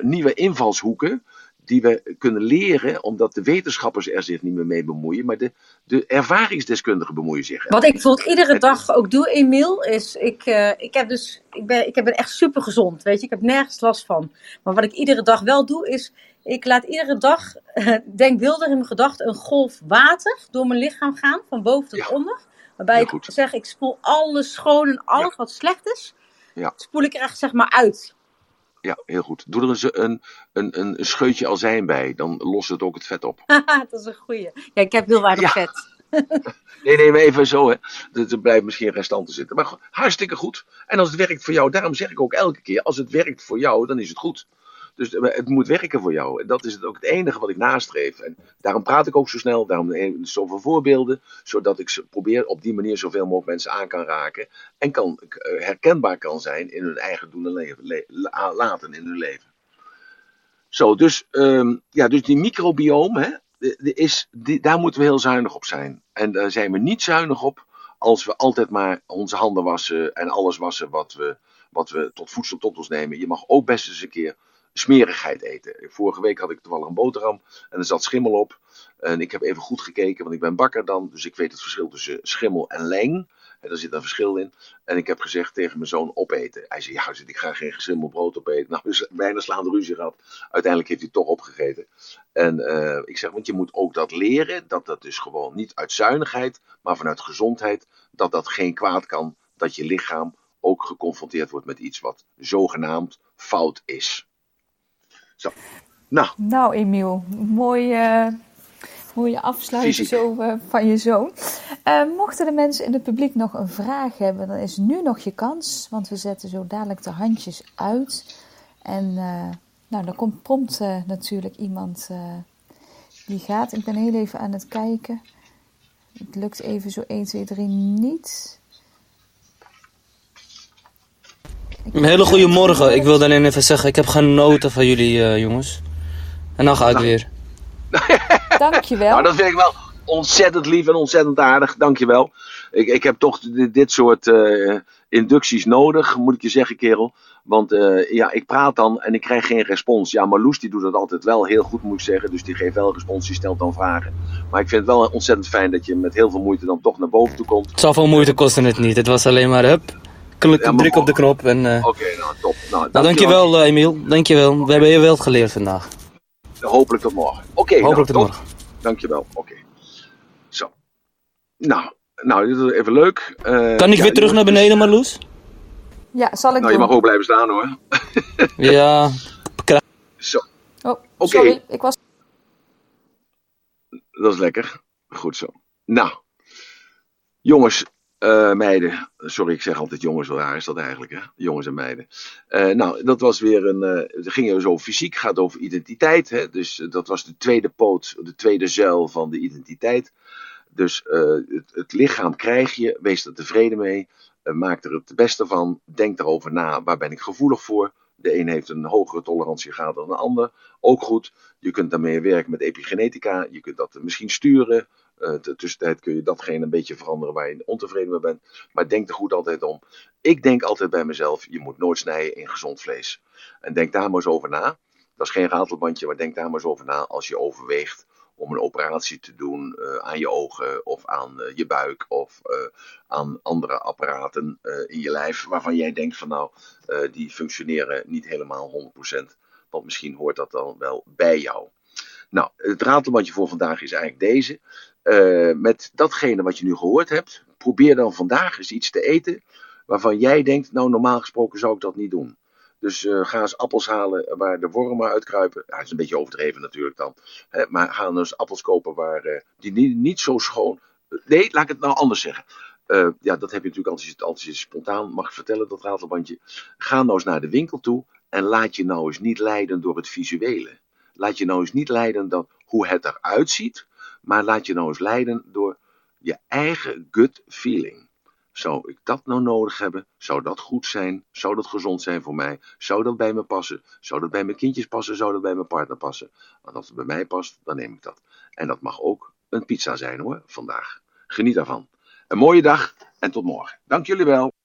nieuwe invalshoeken die we kunnen leren, omdat de wetenschappers er zich niet meer mee bemoeien, maar de, de ervaringsdeskundigen bemoeien zich. Wat ik bijvoorbeeld iedere dag ook doe, Emiel, is ik, uh, ik heb dus, ik ben, ik ben echt super gezond, weet je, ik heb nergens last van. Maar wat ik iedere dag wel doe, is ik laat iedere dag, uh, denkbeeldig in mijn gedachten, een golf water door mijn lichaam gaan, van boven tot onder. Waarbij ik zeg, ik spoel alles schoon en alles wat slecht is, ja. spoel ik er echt zeg maar uit ja, heel goed. Doe er een, een, een, een scheutje azijn bij, dan lost het ook het vet op. dat is een goeie. Ja, ik heb heel weinig vet. nee, nee, maar even zo, hè. Er blijven misschien restanten zitten. Maar hartstikke goed. En als het werkt voor jou, daarom zeg ik ook elke keer: als het werkt voor jou, dan is het goed. Dus eh, het moet werken voor jou. En dat is ook het enige wat ik nastreef. En daarom praat ik ook zo snel, daarom zoveel voorbeelden, zodat ik probeer op die manier zoveel mogelijk mensen aan kan raken. En kan, eh, herkenbaar kan zijn in hun eigen doen en leven, laten in hun leven. Zo, dus, um, ja, dus die die, daar moeten we heel zuinig op zijn. En daar zijn we niet zuinig op als we altijd maar onze handen wassen en alles wassen wat we, wat we tot voedsel tot ons nemen. Je mag ook best eens een keer smerigheid eten. Vorige week had ik toevallig een boterham en er zat schimmel op. En ik heb even goed gekeken, want ik ben bakker dan. Dus ik weet het verschil tussen schimmel en leng. En daar zit een verschil in. En ik heb gezegd tegen mijn zoon opeten. Hij zei, ja, ik ga geen geschimmeld brood opeten. Nou, dus bijna slaande ruzie gehad. Uiteindelijk heeft hij toch opgegeten. En uh, ik zeg, want je moet ook dat leren. Dat dat dus gewoon niet uit zuinigheid, maar vanuit gezondheid. Dat dat geen kwaad kan. Dat je lichaam ook geconfronteerd wordt met iets wat zogenaamd fout is. Zo. Nou. Nou, Emiel, mooie, mooie afsluiting zo uh, van je zoon. Uh, mochten de mensen in het publiek nog een vraag hebben, dan is nu nog je kans. Want we zetten zo dadelijk de handjes uit. En nou, dan komt prompt natuurlijk iemand die gaat. Ik ben heel even aan het kijken. Het lukt even zo 1, 2, 3 niet. Een hele goede morgen. Ik wil dan even zeggen, ik heb genoten van jullie uh, jongens. En dan ga ik weer. Dankjewel. Nou, dat vind ik wel ontzettend lief en ontzettend aardig. Dankjewel. Ik, ik heb toch dit, dit soort... Uh, inducties nodig, moet ik je zeggen, kerel. Want uh, ja, ik praat dan en ik krijg geen respons. Ja, Marloes die doet dat altijd wel heel goed, moet ik zeggen. Dus die geeft wel respons, die stelt dan vragen. Maar ik vind het wel ontzettend fijn dat je met heel veel moeite dan toch naar boven toe komt. Zoveel moeite kostte het niet. Het was alleen maar, hup, klik, ja, druk op de knop. En, uh... Oké, okay, nou top. Nou, nou dankjewel, uh, Emiel. Dankjewel. We hebben heel veel geleerd vandaag. Hopelijk tot morgen. Oké, okay, Hopelijk nou, tot morgen. Dankjewel. Oké. Zo. Nou, nou, dit is even leuk. Uh, kan ik ja, weer terug naar beneden, Marloes? Ja, zal ik Nou, doen. je mag ook blijven staan hoor. ja. Zo. Oh. Sorry, ik was... Dat is lekker. Goed zo. Nou. Jongens, uh, meiden. Sorry, ik zeg altijd jongens, waar is dat eigenlijk hè? Jongens en meiden. Uh, nou, dat was weer een... Het ging dus over fysiek, gaat over identiteit. Hè? Dus dat was de tweede poot, de tweede zuil van de identiteit. Dus het, het lichaam krijg je, wees er tevreden mee. Eh, maak er het beste van. Denk erover na, waar ben ik gevoelig voor? De een heeft een hogere tolerantiegraad dan de ander. Ook goed. Je kunt daarmee werken met epigenetica. Je kunt dat misschien sturen. Uh, de tussentijd kun je datgene een beetje veranderen waar je ontevreden mee bent. Maar denk er goed altijd om. Ik denk altijd bij mezelf: je moet nooit snijden in gezond vlees. En denk daar maar eens over na. Dat is geen ratelbandje, maar denk daar maar eens over na als je overweegt om een operatie te doen uh, aan je ogen of aan uh, je buik of aan andere apparaten in je lijf waarvan jij denkt van nou, die functioneren niet helemaal 100%. Want misschien hoort dat dan wel bij jou. Nou, het ratelbandje voor vandaag is eigenlijk deze. Met datgene wat je nu gehoord hebt, probeer dan vandaag eens iets te eten waarvan jij denkt, nou normaal gesproken zou ik dat niet doen. Dus uh, ga eens appels halen waar de wormen uitkruipen. Ja, dat is een beetje overdreven natuurlijk dan. Maar ga eens appels kopen waar, uh, die niet, niet, zo schoon. Nee, laat ik het nou anders zeggen. Ja, dat heb je natuurlijk je spontaan mag vertellen, dat ratelbandje. Ga nou eens naar de winkel toe en laat je nou eens niet leiden door het visuele. Laat je nou eens niet leiden door hoe het eruit ziet, maar laat je nou eens leiden door je eigen gut feeling. Zou ik dat nou nodig hebben? Zou dat goed zijn? Zou dat gezond zijn voor mij? Zou dat bij me passen? Zou dat bij mijn kindjes passen? Zou dat bij mijn partner passen? Want als het bij mij past, dan neem ik dat. En dat mag ook een pizza zijn hoor, vandaag. Geniet daarvan. Een mooie dag en tot morgen. Dank jullie wel.